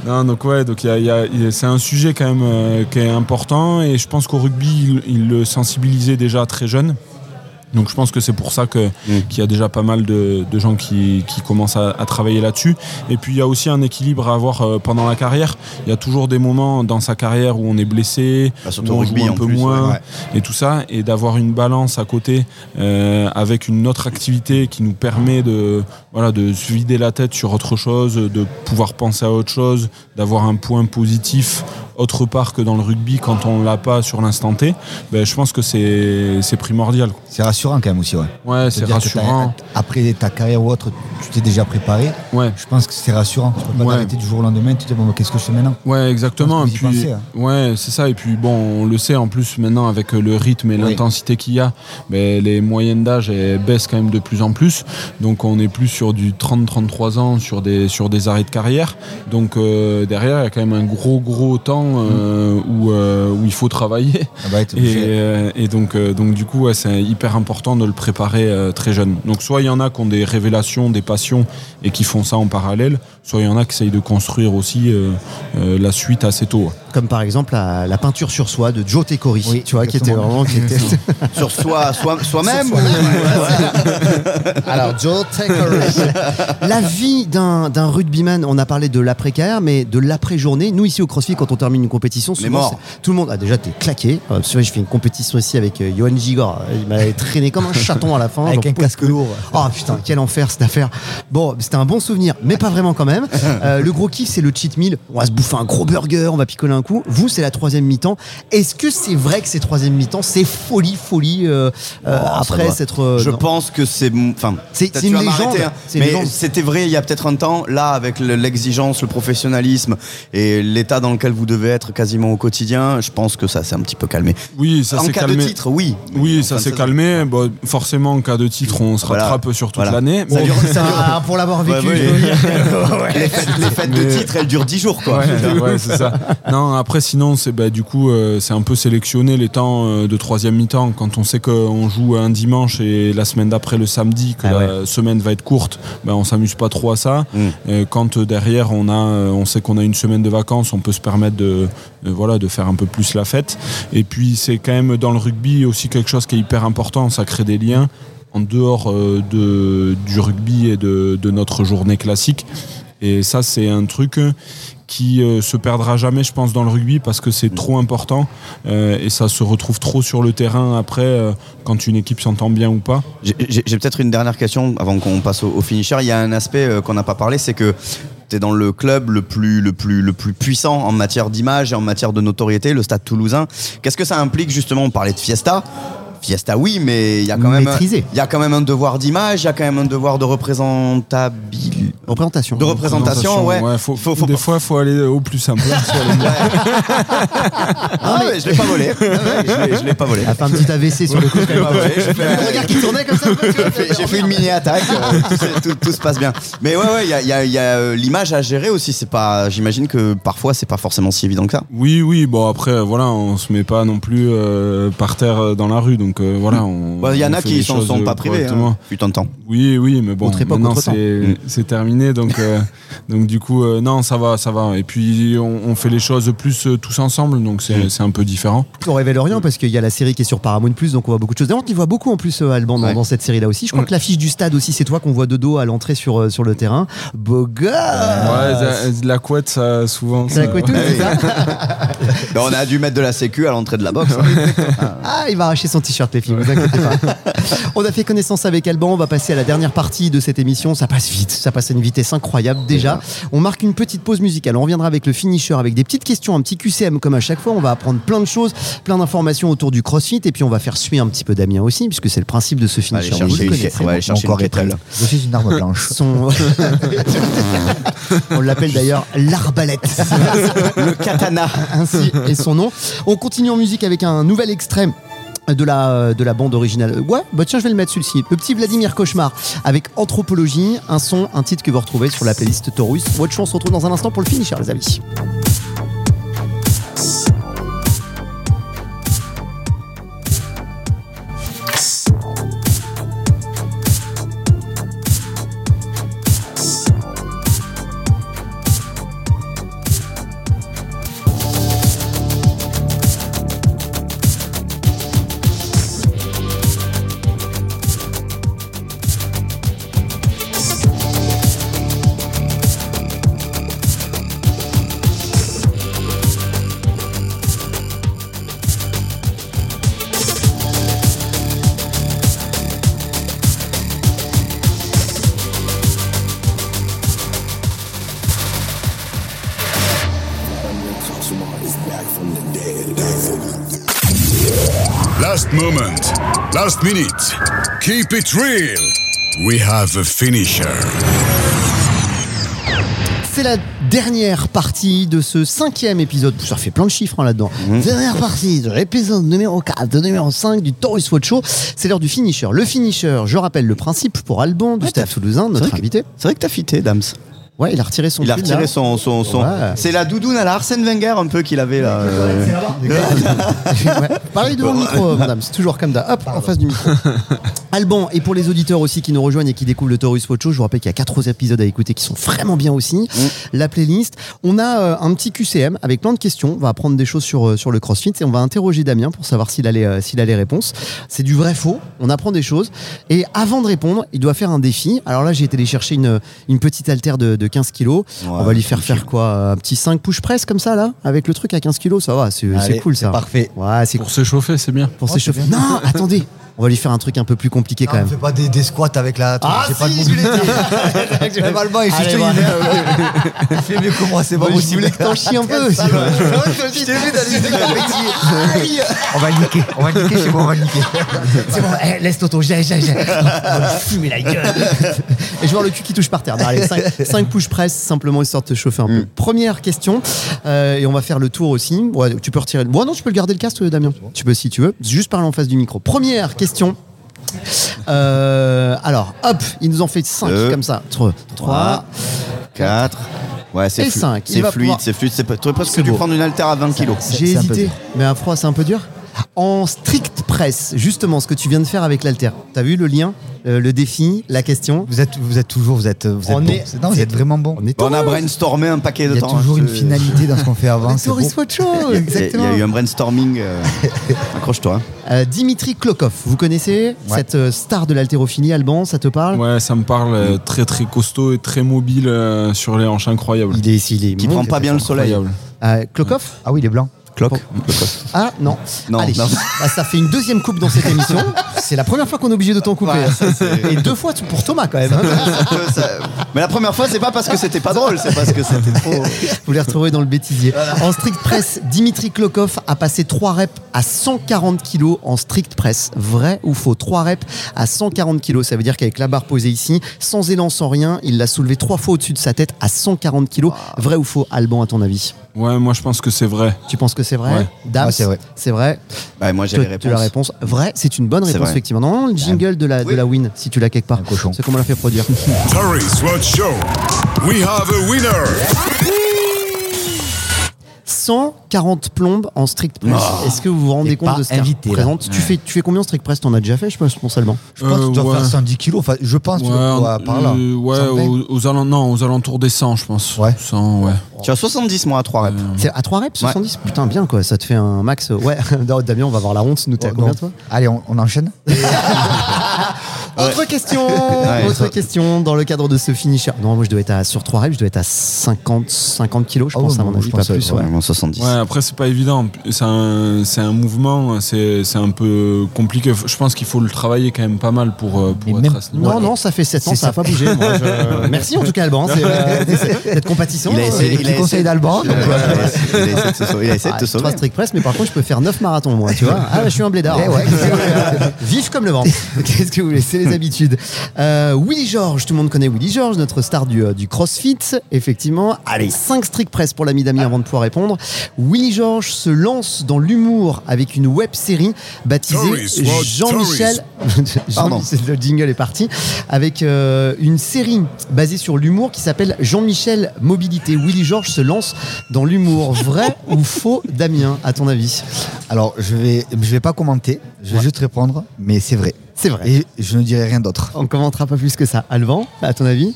Non, donc ouais, donc il y a- il y a- il y a- c'est un sujet quand même euh, qui est important et je pense qu'au rugby, il, il le sensibilisait déjà très jeune. Donc je pense que c'est pour ça que- qu'il y a déjà pas mal de, de gens qui, qui commencent à, à travailler là-dessus. Et puis il y a aussi un équilibre à avoir euh, pendant la carrière. Il y a toujours des moments dans sa carrière où on est blessé, Bah, où on joue un peu plus, moins ouais. et tout ça, et d'avoir une balance à côté euh, avec une autre activité qui nous permet de, voilà, de se vider la tête sur autre chose, de pouvoir penser à autre chose, d'avoir un point positif autre part que dans le rugby quand on l'a pas sur l'instant T, ben, je pense que c'est primordial. C'est rassurant quand même aussi, ouais. Ouais, c'est rassurant. Après ta carrière ou autre, tu t'es déjà préparé. Ouais. Je pense que c'est rassurant. Tu peux pas Ouais. t'arrêter du jour au lendemain et te dire bon, qu'est-ce que je fais maintenant? Ouais, exactement. Et pense que vous y puis, pensez, hein. ouais, c'est ça. Et puis, bon, on le sait en plus maintenant avec le rythme et Oui. l'intensité qu'il y a, ben, les moyennes d'âge baissent quand même de plus en plus. Donc, on est plus sur du 30-33 ans sur des, sur des arrêts de carrière. Donc, euh, derrière, il y a quand même un gros, gros temps euh, où, euh, où il faut travailler. Ah bah, Et, euh, et donc, euh, donc, du coup, ouais, c'est hyper important de le préparer euh, très jeune. Donc, soit il y en a qui ont des révélations, des passions et qui font ça en parallèle, soit il y en a qui essayent de construire aussi euh, euh, la suite assez tôt. Comme par exemple la, la peinture sur soi de Joe Tecori, Oui, tu vois, qui était vraiment. Qui était... Sur soi, soi, soi-même. Alors, Joe Tecori. la vie d'un d'un rugbyman, on a parlé de l'après-carrière, mais de l'après-journée. Nous, ici au CrossFit, quand on termine une compétition, souvent, mort. tout le monde. Ah, déjà, t'es claqué. Euh, je fais une compétition ici avec euh, Johan Gigor. Il m'a traîné comme un chaton à la fin. Avec un casque lourd. Oh putain, quel enfer cette affaire. Bon, c'était un bon souvenir, mais pas vraiment quand même. Euh, le gros kiff, c'est le cheat meal. On va se bouffer un gros burger, on va picoler un coup. Vous, c'est la troisième mi-temps. Est-ce que c'est vrai que c'est troisième mi-temps? C'est folie, folie euh, euh, Oh, après s'être. euh, Je non. pense que c'est. Enfin, C'est- une légende. hein. Mais c'était vrai il y a peut-être un temps. Là, avec le- l'exigence, le professionnalisme et l'état dans lequel vous devez être quasiment au quotidien, je pense que ça s'est un petit peu calmé. Oui, ça en s'est cas calmé. de titre, oui. Oui, En ça s'est calmé. Bon, forcément, en cas de titre, on se Voilà. rattrape sur toute Voilà. l'année. Ça Bon, dure- ça dure- Ah, pour l'avoir vécu. Ouais, ouais. Les fêtes, les fêtes de titre, elles durent 10 jours, quoi. Ouais, ouais, c'est ça. Non, après, sinon, c'est bah, du coup, euh, c'est un peu sélectionner les temps euh, de troisième mi-temps. Quand on sait qu'on joue un dimanche et la semaine d'après le samedi, que Ah la semaine va être courte, ben on s'amuse pas trop à ça. Mm. Euh, quand euh, derrière, on a, euh, on sait qu'on a une semaine de vacances, on peut se permettre de, de, voilà, de faire un peu plus la fête. Et puis, c'est quand même dans le rugby aussi quelque chose qui est hyper important. Ça crée des liens en dehors euh, de, du rugby et de, de notre journée classique. Et ça, c'est un truc qui euh, se perdra jamais, je pense, dans le rugby parce que c'est trop important euh, et ça se retrouve trop sur le terrain après quand une équipe s'entend bien ou pas. J'ai peut-être une dernière question avant qu'on passe au, au finisher. Il y a un aspect qu'on n'a pas parlé, c'est que tu dans le club le plus, le, plus, le plus puissant en matière d'image et en matière de notoriété, le stade toulousain. Qu'est-ce que ça implique justement? On parlait de Fiesta. Fiesta, oui, mais il y a quand même, Maîtrisé. il y a quand même un devoir d'image, il y a quand même un devoir de représentabilité. Représentation. De représentation, ouais. faut, Faut- faut des fois, il faut aller au plus simple. Ah, mais je l'ai pas volé. je l'ai- je l'ai pas volé. Elle a fait un petit AVC sur le coup. Je l'ai pas volé. J'ai fait- Le regard qui tournait comme ça. J'ai fait- une mini attaque, euh, tout, se- tout- tout se passe bien. Mais ouais, ouais, il y a, il y a- il y a, euh, l'image à gérer aussi. C'est pas, j'imagine que parfois c'est pas forcément si évident que ça. Oui, oui, bon après, voilà, on se met pas non plus euh, par terre dans la rue, donc euh, voilà. on- Bah, Il y en on a qui les sont, pas privés. Hein, fut un temps. Oui, oui, mais bon, Autre époque, maintenant autre temps. c'est Mm. c'est terminé, donc euh, donc du coup euh, non, ça va, ça va. Et puis on, on fait les choses plus euh, tous ensemble, donc c'est Mm. c'est un peu différent. On révèle rien parce qu'il y a la série qui est sur Paramount Plus, donc on voit beaucoup de choses. D'ailleurs, on y voit beaucoup en plus, euh, Alban, dans, Ouais. dans cette série-là aussi. Je crois Ouais. que l'affiche du stade aussi, c'est toi qu'on voit de dos à l'entrée sur, euh, sur le terrain. Beau gosse ouais, la, la couette, ça souvent. C'est la couette, c'est ça Ben, on a dû mettre de la sécu à l'entrée de la boxe. hein. Ah, il va arracher son t-shirt, les filles, vous inquiétez pas. on a fait connaissance avec Alban, on va passer à la dernière partie de cette émission. Ça passe vite, ça passe à une vitesse incroyable déjà. On marque une petite pause musicale, on reviendra avec le finisher, avec des petites questions, un petit QCM comme à chaque fois. On va apprendre plein de choses, plein d'informations autour du crossfit, et puis on va faire suer un petit peu Damien aussi, puisque c'est le principe de ce Allez finisher. Vous chercher le une, connaissez. Je suis une arme blanche. Son- on l'appelle d'ailleurs l'arbalète. Le katana. ainsi est son nom. On continue en musique avec un nouvel extrait. De la, de la bande originale. Ouais, bah tiens, je vais le mettre celui-ci. Le petit Vladimir Cauchemar avec Anthropologie, un son, un titre que vous retrouvez sur la playlist Taurus. Votre chance, on se retrouve dans un instant pour le finisher, les amis. Last minute. Keep it real. We have a finisher. C'est la dernière partie de ce cinquième épisode. Ça fait plein de chiffres hein, là-dedans. Dernière partie de l'épisode numéro 4, de numéro 5 du Taurus Watch Show. C'est l'heure du finisher. Le finisher, je rappelle le principe pour Alban du Ouais, Toulousain, notre invité. C'est vrai que t'as fité, Dams. Ouais, il a retiré son Il a pull, retiré là. son. son, son- Ouais. C'est la doudoune à la Arsène Wenger un peu qu'il avait là. euh. Ouais. Parlez devant le micro, madame. C'est toujours comme ça. Hop, en face du micro. Alban, et pour les auditeurs aussi qui nous rejoignent et qui découvrent le Taurus Watch Show, je vous rappelle qu'il y a quatre autres épisodes à écouter qui sont vraiment bien aussi. La playlist. On a euh, un petit QCM avec plein de questions. On va apprendre des choses sur, euh, sur le CrossFit et on va interroger Damien pour savoir s'il a les, euh, s'il a les réponses. C'est du vrai-faux. On apprend des choses. Et avant de répondre, il doit faire un défi. Alors là, j'ai été aller chercher une, une petite haltère de, de 15 kilos. on va lui faire faire quoi Un petit 5 push press comme ça, là Avec le truc à 15 kilos, ça va. C'est cool ça. c'est parfait. Ouais, c'est Pour s'échauffer, c'est bien. pour Oh, s'échauffer. Non, attendez. On va lui faire un truc un peu plus compliqué quand Non, on même. fait pas des, des squats avec la. Ah, j'ai pas de si, je l'ai mobilité. Même Alban, il fait. Il fait mieux que moi, c'est pas Moi, je possible. voulais que t'en chies un peu aussi. Je t'ai vu dans les On va le niquer, on va le niquer chez moi, on va le niquer. C'est bon, eh, laisse Toto, j'ai, j'ai, j'ai. On va lui fumer la gueule. Et je vois le cul qui touche par terre. Bon, allez, 5, push press, simplement histoire de te chauffer un peu. Première question, euh, et on va faire le tour aussi. Tu peux retirer. Bon, non, tu peux le garder le casque, Damien. Tu peux si tu veux. Juste parler en face du micro. Première question. Euh, alors, hop, il nous en fait 5 Deux. comme ça. 3, 3, 4. Ouais, c'est Et flu- cinq. Il C'est va fluide, pouvoir- c'est fluide. C'est pas- T'aurais presque C'est dû beau. prendre une haltère à 20 kilos. J'ai c'est un peu hésité, dur. mais à froid, c'est un peu dur. En strict press, justement, ce que tu viens de faire avec l'alter. T'as vu le lien, euh, le défi, la question? Vous êtes, vous êtes toujours, vous êtes, vous êtes On bon. est- Non, vous êtes vraiment bon. On est On a brainstormé un paquet de Il y a temps. toujours hein, une finalité dans ce qu'on fait avant. C'est Watch Show, Il y a- il y exactement. a eu un brainstorming. euh, Accroche-toi. Euh, Dimitri Klokov, vous connaissez Ouais. cette euh, star de l'haltérophilie, Alban, ça te parle? Ouais, ça me parle euh, très très costaud et très mobile euh, sur les hanches, incroyable. Il est, il est Qui prend pas bien le soleil. Euh, Klokov? Ah oui, il est blanc. Cloque. Ah non. Non, Allez, non. Bah, ça fait une deuxième coupe dans cette émission. C'est la première fois qu'on est obligé de t'en couper. Ouais, ça, c'est- Et deux fois pour Thomas quand même. hein. Ça- Mais la première fois, c'est pas parce que c'était pas drôle, c'est parce que c'était trop. Vous les retrouvez dans le bêtisier. En strict press, Dimitri Klokov a passé 3 reps à 140 kg en strict press. Vrai ou faux? 3 reps à 140 kg. Ça veut dire qu'avec la barre posée ici, sans élan, sans rien, il l'a soulevé trois fois au-dessus de sa tête à 140 kg. Vrai ou faux, Alban, à ton avis? Ouais, moi je pense que c'est vrai. Tu penses que c'est vrai Ouais. Dams, c'est vrai. C'est vrai. Bah, moi, j'ai la réponse. Vrai, c'est une bonne réponse, effectivement. Non, le jingle de la, de la win, si tu l'as quelque part. Un cochon. C'est comment on l'a fait produire. Watch Show? We have a winner. 140 plombes en strict press. Oh. Est-ce que vous vous rendez compte de ce qu'elle invité, là. représente tu, fais, tu fais combien en strict press T'en as déjà fait, je pense, Alban Je pense que tu dois Euh, ouais. faire 110 kilos. Enfin, je pense que Ouais, par là. euh, ouais, 120. aux, aux alent- non, aux alentours des 100, je pense. Ouais. 100, ouais. Tu as 70, moi, à 3 reps. C'est à 3 reps, Ouais. 70 Putain, bien quoi, ça te fait un max. euh, Ouais, Damien, on va voir la honte. Nous, t'es à Oh, combien toi? Allez, on, on enchaîne. Autre question Ouais, Autre ça- question dans le cadre de ce finisher. Non, moi je dois être à, sur 3 reps, je dois être à 50, 50 kilos, je Ah pense, ouais, à mon avis, je pas pense, plus. ouais. ouais. Ouais, moi, 70. Ouais, après, c'est pas évident. C'est un, mouvement, c'est c'est un peu compliqué. Je pense qu'il faut le travailler quand même pas mal pour, euh, pour être même- à ce niveau. Non, non, ça fait 7 ans, ça n'a pas bougé. moi, je- Merci en tout cas, Alban, c'est, euh, d'être compatissant. Il a essayé, Euh, il a petits conseils essayé- d'Alban, Il a- essayé- essayé de se sauver. Il a essayé de te Ah, sauver. Trois strict press, mais par contre, je peux faire 9 marathons, moi, tu vois. Ah, je suis un blédard. Eh. Vif comme le vent. Qu'est-ce que vous voulez les habitudes. Euh, Willy George, tout le monde connaît Willy George, notre star du, euh, du CrossFit, effectivement. Allez, 5 strict press pour l'ami Damien avant de pouvoir répondre. Willy George se lance dans l'humour avec une web série baptisée Jean-Michel. Pardon. Jean- le jingle est parti. Avec euh, une série basée sur l'humour qui s'appelle Jean-Michel Mobilité. Willy George se lance dans l'humour. Vrai ou faux, Damien, à ton avis? Alors, je vais, je vais pas commenter. Je vais juste répondre, mais c'est vrai. C'est vrai. Et je ne dirai rien d'autre. On commentera pas plus que ça. Alvan, à ton avis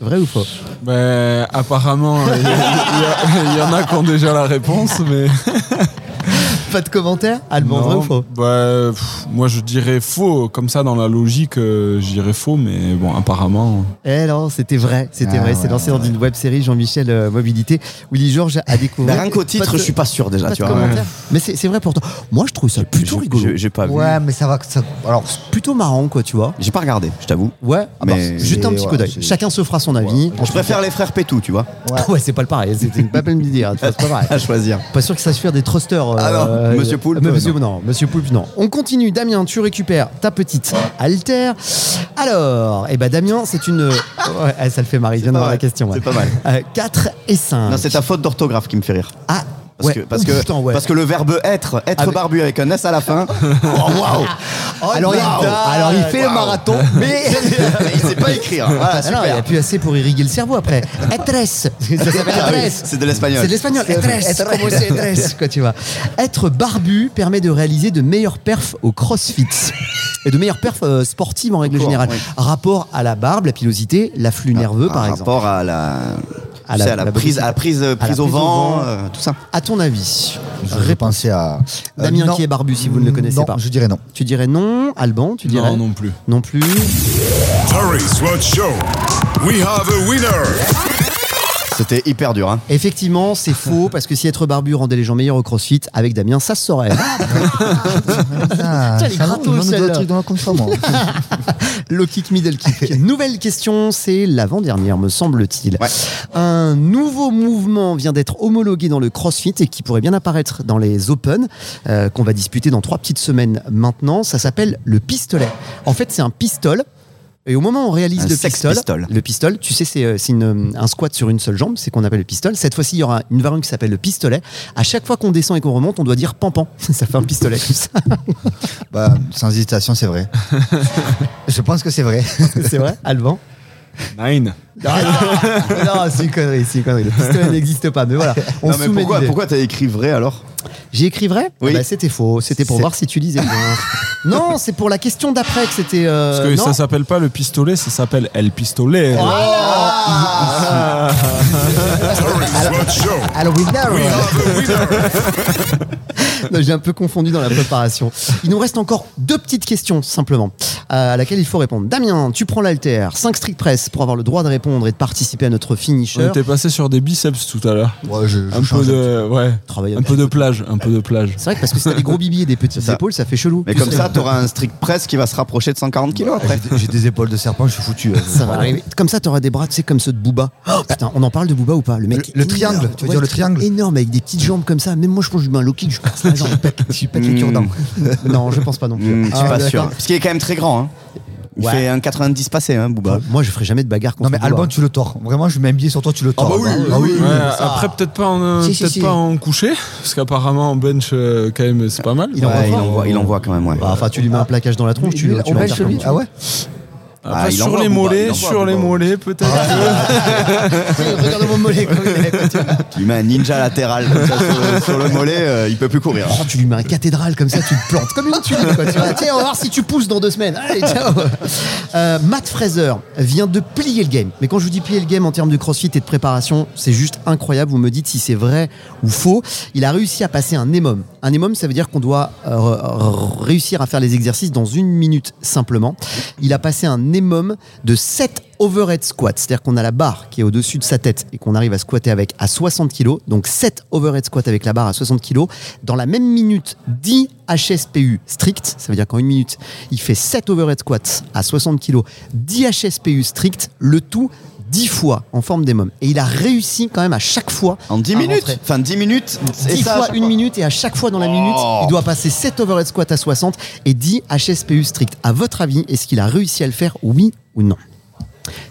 Vrai ou faux? Ben, apparemment, il y, y en a qui ont déjà la réponse, mais Pas de commentaire Alban, vrai ou faux bah, pff, Moi, je dirais faux. Comme ça, dans la logique, euh, je dirais faux, mais bon, apparemment. Eh non, c'était vrai, c'était Ah vrai. ouais, c'est lancé dans une web série Jean-Michel euh, Mobilité. Willy Georges a découvert. Mais rien qu'au Pas titre, de- je suis pas sûr déjà, pas tu vois. Mais c'est c'est vrai pour toi. Moi, je trouve ça plutôt rigolo. j'ai- pas vu. Ouais, mais ça va. Ça... Alors, Plutôt marrant, quoi, tu vois. J'ai pas regardé, je t'avoue. Ouais, ah bah, Mais- juste un petit ouais, coup d'œil. c'est- Chacun se fera son avis. Je préfère les frères Pétou, tu vois, Ouais, c'est pas le pareil. C'était pas peine de le dire. tu vois, C'est pas pareil. à choisir. Pas sûr que ça se faire des trusters. Euh, Monsieur Poulpe, euh, monsieur, non. non. Monsieur Poulpe, non. On continue. Damien, tu récupères ta petite alter. Alors, eh ben Damien, c'est une. Ouais, eh, ça le fait marrer. Je viens d'avoir pas la question. ouais. C'est pas mal. Euh, 4 et 5. Non, c'est ta faute d'orthographe qui me fait rire. Ah, Parce, ouais. que, parce, que, putain, ouais. parce que le verbe être, être Ah, mais- barbu avec un S à la fin. oh, waouh alors, il, alors, il fait le marathon, mais. Il sait pas écrire. Voilà, Ah non, il n'y a super. plus assez pour irriguer le cerveau après. Etres Ah etres. C'est de l'espagnol. C'est de l'espagnol. Etres. quoi, tu vois. Être barbu permet de réaliser de meilleures perfs au crossfit. Et de meilleures perfs euh, sportives en règle générale. oui. Rapport à la barbe, la pilosité, l'afflux nerveux, Par par exemple. rapport à la, À la- à la, la prise, velocité. à la prise, euh, À la prise au prise au vent, euh, tout ça. À ton avis, je pensais à. Euh, Damien non. qui est barbu, si vous ne le connaissez Non, pas. Je dirais non. Tu dirais non. Alban, tu dirais Non, non plus. Non plus. Paris Road Show? We have a winner. C'était hyper dur. Hein. Effectivement, c'est faux parce que si être barbu rendait les gens meilleurs au crossfit, avec Damien, ça se saurait. Ah, Tiens, les ça va, gratos, on demande celle-là. d'autres trucs dans la conf, moi. Low kick, middle kick. Nouvelle question, c'est l'avant-dernière, me semble-t-il. Ouais. Un nouveau mouvement vient d'être homologué dans le CrossFit et qui pourrait bien apparaître dans les Open, euh, qu'on va disputer dans trois petites semaines maintenant. Ça s'appelle le pistolet. En fait, c'est un pistol. Et au moment où on réalise Un le pistol, pistol. le pistol, tu sais, c'est euh, c'est une- un squat sur une seule jambe, c'est qu'on appelle le pistol. Cette fois-ci, il y aura une variante qui s'appelle le pistolet. À chaque fois qu'on descend et qu'on remonte, on doit dire pampan. Ça fait un pistolet comme ça. Bah, sans hésitation, c'est vrai. je pense que c'est vrai. c'est vrai, Alban Nine. Ah, non, non, c'est une connerie, c'est une connerie. Le pistolet n'existe pas, mais voilà. On Non, mais pourquoi, pourquoi t'as écrit vrai alors J'ai écrit vrai Oui. Bah, C'était faux. C'était pour C'est- voir si tu lisais bien. non, c'est pour la question d'après que c'était. euh, Parce que non ça s'appelle pas le pistolet, ça s'appelle El Pistolet. Paris Road Show. Alors, winner We have a winner. Non, J'ai un peu confondu dans la préparation. Il nous reste encore deux petites questions simplement à laquelle il faut répondre. Damien, tu prends l'alter, 5 strict press pour avoir le droit de répondre et de participer à notre On finisher. était passé sur des biceps tout à l'heure. Ouais, je, je Un peu de, ouais, Travailler un avec- peu de plage, un peu de plage. C'est vrai que parce que si t'as des gros bibis et des petites ça. épaules, ça fait chelou. Mais comme ça, t'auras un strict press qui va se rapprocher de 140 kilos après. J'ai des- épaules de serpent, je suis foutu. euh. Ça va arriver. Comme ça, t'auras des bras, tu sais, comme ceux de Booba. Oh, putain, on en parle de Booba ou pas Le mec. Le- triangle, tu veux dire le triangle Énorme, avec des petites jambes comme ça. Même moi, je pense que je mets un low kick, je casse la jambe. Je pète les cure-dents. non, je pense pas non plus. Hmm, je suis Ah, pas sûr. Parce qu'il est quand même très grand. Il Ouais. fait un 90 passé, hein, Booba. Moi, je ferai jamais de bagarre contre Non, mais. Alban, tu le tords. Vraiment, je mets un billet sur toi, tu le tords. bah oui, Ah oui, oui. Après, peut-être pas en, euh, Si, si, peut-être si. pas en coucher, parce qu'apparemment en bench, euh, quand même, c'est pas mal. Il envoie Ouais, il fort. envoie, il envoie quand même, ouais. Bah, Enfin, tu lui mets un plaquage dans la tronche, tu, Lui, tu tu Ah ouais Après, Ah, sur les mollets, sur les mollets, peut-être. Regarde mon mollet. tu lui mets un ninja latéral comme ça, sur, sur le mollet, euh, il peut plus courir. Oh, tu lui mets un cathédrale comme ça, tu te plantes comme une tuile. Quoi, tu vois. Tiens, on va voir si tu pousses dans deux semaines. Allez, ciao. Euh, Matt Fraser vient de plier le game. Mais quand je vous dis plier le game en termes de crossfit et de préparation, c'est juste incroyable. Vous me dites si c'est vrai ou faux. Il a réussi à passer un EMOM. Un EMOM, ça veut dire qu'on doit euh, réussir à faire les exercices dans une minute simplement. Il a passé un EMOM de 7 overhead squats, c'est-à-dire qu'on a la barre qui est au-dessus de sa tête et qu'on arrive à squatter avec à 60 kg, donc 7 overhead squats avec la barre à 60 kg, dans la même minute 10 HSPU strict, ça veut dire qu'en une minute, il fait 7 overhead squats à 60 kg, 10 HSPU strict, le tout 10 fois en forme d'émum. Et il a réussi quand même à chaque fois En 10 à minutes rentrer. Enfin, 10 minutes 10 et ça, fois une fois. minute et à chaque fois dans la minute, Oh. il doit passer 7 overhead squats à 60 et 10 HSPU strict. À votre avis, est-ce qu'il a réussi à le faire, oui ou non?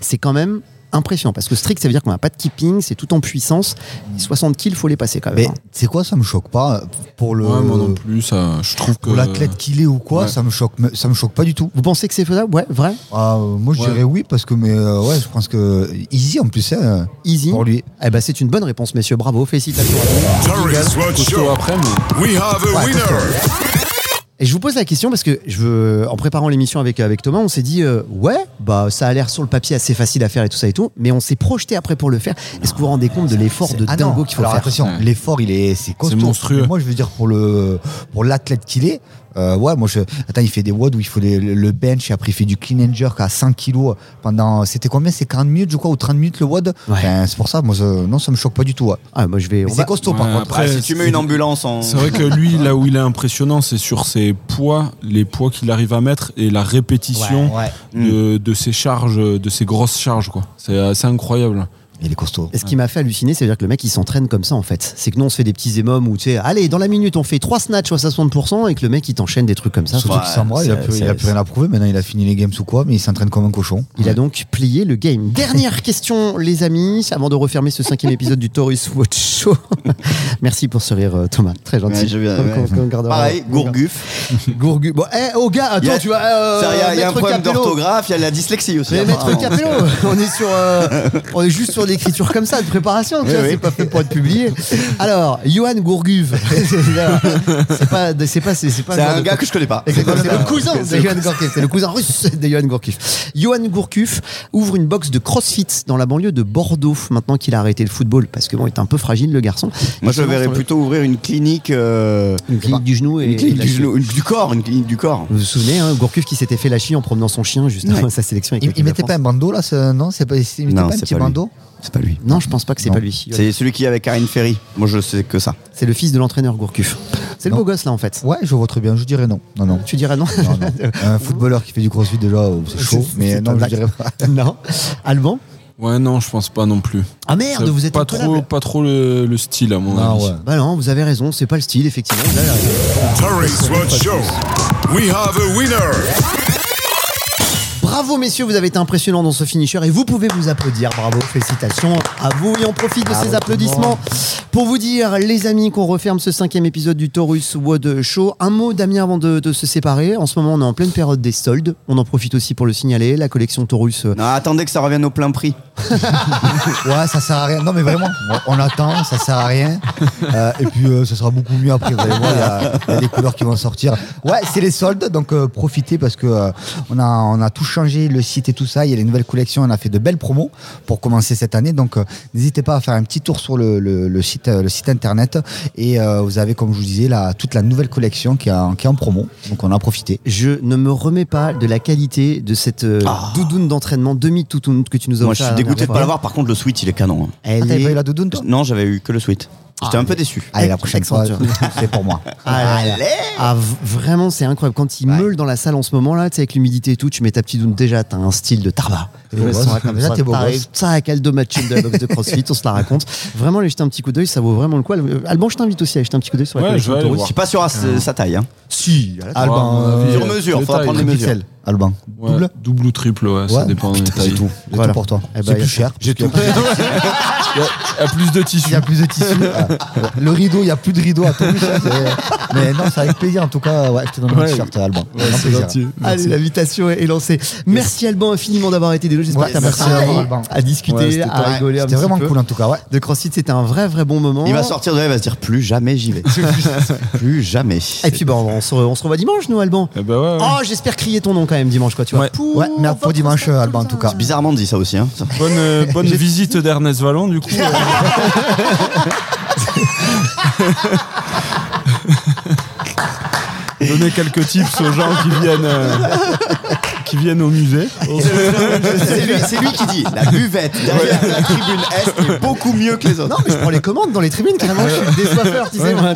C'est quand même impressionnant parce que strict, ça veut dire qu'on n'a pas de keeping, c'est tout en puissance. 60 kills, faut les passer quand même. Mais hein. c'est quoi, ça me choque pas. Pour le. Ouais, moi non plus, ça, je trouve que. Pour l'athlète qu'il est ou quoi, Ouais. ça me choque, ça me choque pas du tout. Vous pensez que c'est faisable? Ouais, vrai Ah, euh, moi, je Ouais. dirais oui parce que, mais euh, ouais, je pense que easy en plus, hein, Easy. pour lui. Eh ben, c'est une bonne réponse, messieurs. Bravo, félicitations à vous. Après, mais. We have a winner. Et je vous pose la question parce que je veux, en préparant l'émission avec, avec Thomas, on s'est dit euh, ouais, bah ça a l'air sur le papier assez facile à faire et tout ça et tout, mais on s'est projeté après pour le faire. Est-ce que vous vous rendez compte de l'effort de Ah dingo qu'il faut alors faire? attention, l'effort il est c'est costaud. monstrueux. Mais Moi je veux dire pour le pour l'athlète qu'il est. euh, ouais, moi je. Attends, il fait des WOD où il faut les- le bench et après il fait du clean and jerk à 100 kilos pendant. C'était combien? C'est 40 minutes, je crois, ou 30 minutes le WOD? Ouais. Enfin, C'est pour ça, moi, ça- non, ça me choque pas du tout. ouais. Ah, moi je vais. C'est costaud par contre. après, Ah, si tu mets une ambulance en. C'est vrai que lui, là où il est impressionnant, c'est sur ses poids, les poids qu'il arrive à mettre et la répétition Ouais, de, de ses charges, de ses grosses charges. quoi. C'est assez incroyable. Il est costaud. Et ce qui m'a fait halluciner, c'est-à-dire que le mec il s'entraîne comme ça en fait. C'est que nous on se fait des petits émums où tu sais, allez, dans la minute on fait trois snatchs à 60% et que le mec il t'enchaîne des trucs comme ça. Surtout Ouais, qu'il s'embrasse, il a, plus, il a c'est- plus rien à prouver. Maintenant, il a fini les games ou quoi, mais il s'entraîne comme un cochon. Il a donc plié le game. Dernière question, les amis, avant de refermer ce cinquième épisode du Taurus Watch Show. Merci pour ce rire, euh, Thomas. Très gentil. Ouais, je viens- qu'on gardera- Pareil, Gourguf. Gourgu. Bon, eh, oh gars, attends, a- tu vois. euh, Il y a, il y a un problème d'orthographe, il y a la dyslexie aussi. Mais maître. Capello, on est sur, euh, on est juste sur l'écriture comme ça, de préparation. Oui, oui. C'est pas fait pour être publié. Alors, Johan Gourguve. c'est pas, c'est pas, c'est c'est pas. C'est le genre un gars que je connais pas. C'est le cousin de c'est- Johan Gourcuff, c'est le cousin russe de Johan Gourcuff. Johan Gourcuff ouvre une box de CrossFit dans la banlieue de Bordeaux maintenant qu'il a arrêté le football parce que bon, il est un peu fragile le garçon. Moi, je le verrais plutôt ouvrir une clinique. euh, une clinique du genou et Une clinique du, la- genou, une- du corps, une clinique du corps. Vous vous souvenez, hein, Gourcuff qui s'était fait la chie en promenant son chien juste avant Ouais. sa sélection Il, il mettait pas un bandeau là ce- Non, c'est pas, il mettait Non, pas un petit pas lui. bandeau? C'est pas lui. Non, je pense pas que c'est pas lui. C'est celui qui est avec Karine Ferry. Moi, je sais que ça. C'est le fils de l'entraîneur Gourcuff. C'est le beau gosse là en fait. Ouais, je vois très bien. Je dirais non. Non, non. Tu dirais non Non, non. Un footballeur qui fait du crossfit déjà, oh, c'est chaud. Mais non, je dirais pas. Non. Alban Ouais, non, je pense pas non plus. Ah merde, vous êtes pas trop, pas trop le, le style à mon Non, avis. ouais. Bah non, vous avez raison, c'est pas le style effectivement. Vous avez raison. Taurus Watch Show. We have a winner. Bravo messieurs, vous avez été impressionnants dans ce finisher et vous pouvez vous applaudir. Bravo, félicitations à vous et on profite de Bravo ces applaudissements pour vous dire, les amis, qu'on referme ce cinquième épisode du Taurus Wood Show. Un mot, Damien, avant de, de se séparer. En ce moment, on est en pleine période des soldes. On en profite aussi pour le signaler. La collection Taurus. euh, Non, attendez que ça revienne au plein prix. Ouais, ça sert à rien. Non, mais vraiment, on attend, ça sert à rien. Euh, et puis, euh, ça sera beaucoup mieux après. Vous allez voir, il y a- il y, a des couleurs qui vont sortir. Ouais, c'est les soldes, donc euh, profitez parce que on, a, on a tout changé, le site et tout ça. Il y a les nouvelles collections, on a fait de belles promos pour commencer cette année. Donc, euh, n'hésitez pas à faire un petit tour sur le, le- le site, euh, le site internet. Et euh, vous avez, comme je vous disais, la, toute la nouvelle collection qui est, en, qui est en promo. Donc, on a profité. Je ne me remets pas de la qualité de cette euh, doudoune d'entraînement, demi-toutoune que tu nous as Moi, je suis dégoûté de dernière pas l'avoir. Par contre, le sweat, il est canon. hein. Elle Ah, est- pas eu la doudoune, toi Non, j'avais eu que le sweat. J'étais Ah, un peu déçu. Allez, la prochaine fois, c'est pour moi. Ah, là. Ah, vraiment, c'est incroyable. Quand il meule dans la salle en ce moment là, tu sais, avec l'humidité et tout, tu mets ta petite doune déjà, t'as un style de tarba. Déjà, ça. t'es beau. Ça, avec Aldo Machine de la box de CrossFit, on se la raconte. Vraiment, aller jeter un petit coup d'œil, ça vaut vraiment le coup. Alban, je t'invite aussi à jeter un petit coup d'œil sur la Ouais, collection je suis pas sûr à sa taille. Hein. Si, Alban, euh, Sur mesure, tailles. prendre les mesures. Alban. Ouais, Double double ou triple, ouais, ça dépend Putain, tailles. C'est tout. J'ai Voilà. tout pour toi. Eh ben, c'est plus cher. j'ai tout. Il y a- plus de tissu. Il y a plus de tissu. Ah, le rideau, il n'y a plus de rideau à ton Mais non, c'est avec plaisir. En tout cas, ouais, je te donne un t-shirt, Alban. C'est gentil. Allez, l'invitation est lancée. Merci Alban infiniment d'avoir été délo. J'espère Ouais, que t'as merci passé à discuter, à rigoler C'était vraiment cool en tout cas, ouais. De CrossFit, c'était un vrai, vrai bon moment. Il va sortir de là, il va se dire plus jamais j'y vais. plus jamais. Et puis, bon, on se, re- on se revoit dimanche, nous, Alban. Eh ben ouais, ouais. Oh, j'espère crier ton nom quand même dimanche, quoi. Tu vois. Ouais. Pour Ouais, mais pour dimanche, sport, Alban, en tout cas. Bizarrement dit ça aussi. Hein. Bonne, euh, bonne visite d'Ernest Vallon, du coup. euh. Donner quelques tips aux gens qui viennent, euh, qui viennent au musée. C'est lui, c'est lui qui dit la buvette derrière la tribune Est est beaucoup mieux que les autres. Non, mais je prends les commandes dans les tribunes, carrément. Je suis le désoiffeur, tu sais, moi.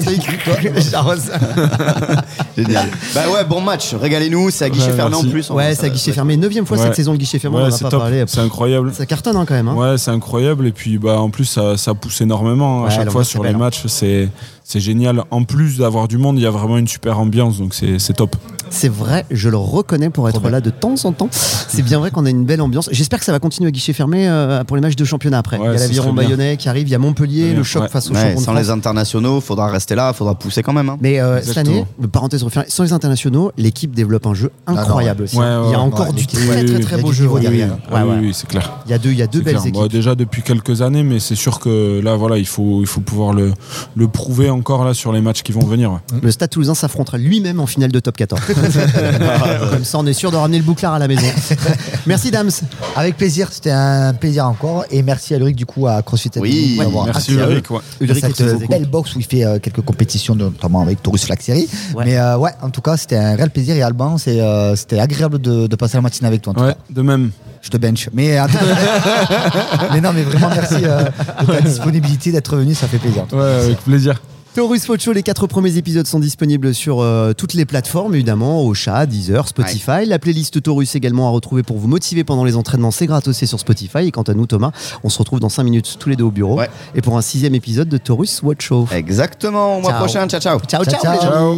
Genre ça. Génial. Bah ouais, bon match. Régalez-nous. C'est à guichet Ouais, fermé en merci. plus. hein. Ouais, c'est à guichet fermé. Neuvième fois Ouais. cette saison de guichet fermé, on Ouais, en a c'est pas top. parlé. C'est incroyable. Ça cartonne hein, quand même. hein. Ouais, c'est incroyable. Et puis, bah, en plus, ça, ça pousse énormément. À Ouais, chaque l'ambiance fois est sur belle, les hein. matchs, c'est c'est génial. En plus d'avoir du monde, il y a vraiment une super ambiance. Donc, c'est c'est top. C'est vrai, je le reconnais pour être là de temps en temps. C'est bien vrai qu'on a une belle ambiance. J'espère que ça va continuer à guichet fermé euh, pour les matchs de championnat après. Ouais, il y a l'Aviron. Bayonnais qui arrive, il y a Montpellier, le choc ouais. face au Ouais, sans les internationaux, faudra rester là, faudra pousser quand même. hein. Mais euh, cette année, parenthèse refermée, sans les internationaux, l'équipe développe un jeu incroyable aussi. Ouais, il y a encore ouais, du très très très il beau jeu. derrière. Ouais, Ah oui, ouais. oui, c'est clair. Il y a deux, il y a deux belles clair. équipes. Déjà depuis quelques années, mais c'est sûr que là, voilà, il faut, il faut pouvoir le, le prouver encore là sur les matchs qui vont venir. Le Stade Toulousain s'affrontera lui-même en finale de top 14. Comme ça, on est sûr de ramener le bouclard à la maison. Merci Dams. Avec plaisir, c'était un plaisir encore. Et merci à Ulrich du coup à CrossFit Oui, Merci Ulrich. ouais. Ulrich cette euh, beaucoup. belle box où il fait euh, quelques compétitions, notamment avec Taurus Flag Series. Ouais. Mais euh, ouais, en tout cas, c'était un réel plaisir. Et Alban, c'est, euh, c'était agréable de, de passer la matinée avec toi. En tout Ouais, cas. de même. Je te bench. Mais non, mais vraiment merci euh, de ta disponibilité d'être venu, ça fait plaisir. Ouais, avec plaisir. Taurus Foot Show, les quatre premiers épisodes sont disponibles sur euh, toutes les plateformes, évidemment, Ocha, Deezer, Spotify. La playlist Taurus également à retrouver pour vous motiver pendant les entraînements, c'est gratos, c'est sur Spotify. Et quant à nous, Thomas, on se retrouve dans 5 minutes tous les deux au bureau. Ouais. Et pour un sixième épisode de Taurus Watch Show. Exactement, au mois Ciao. prochain, ciao ciao. Ciao, ciao, Ciao. Ciao.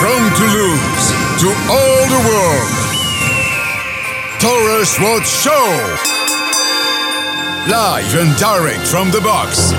From Toulouse to all the world. Taurus Watch Show. Live and direct from the box.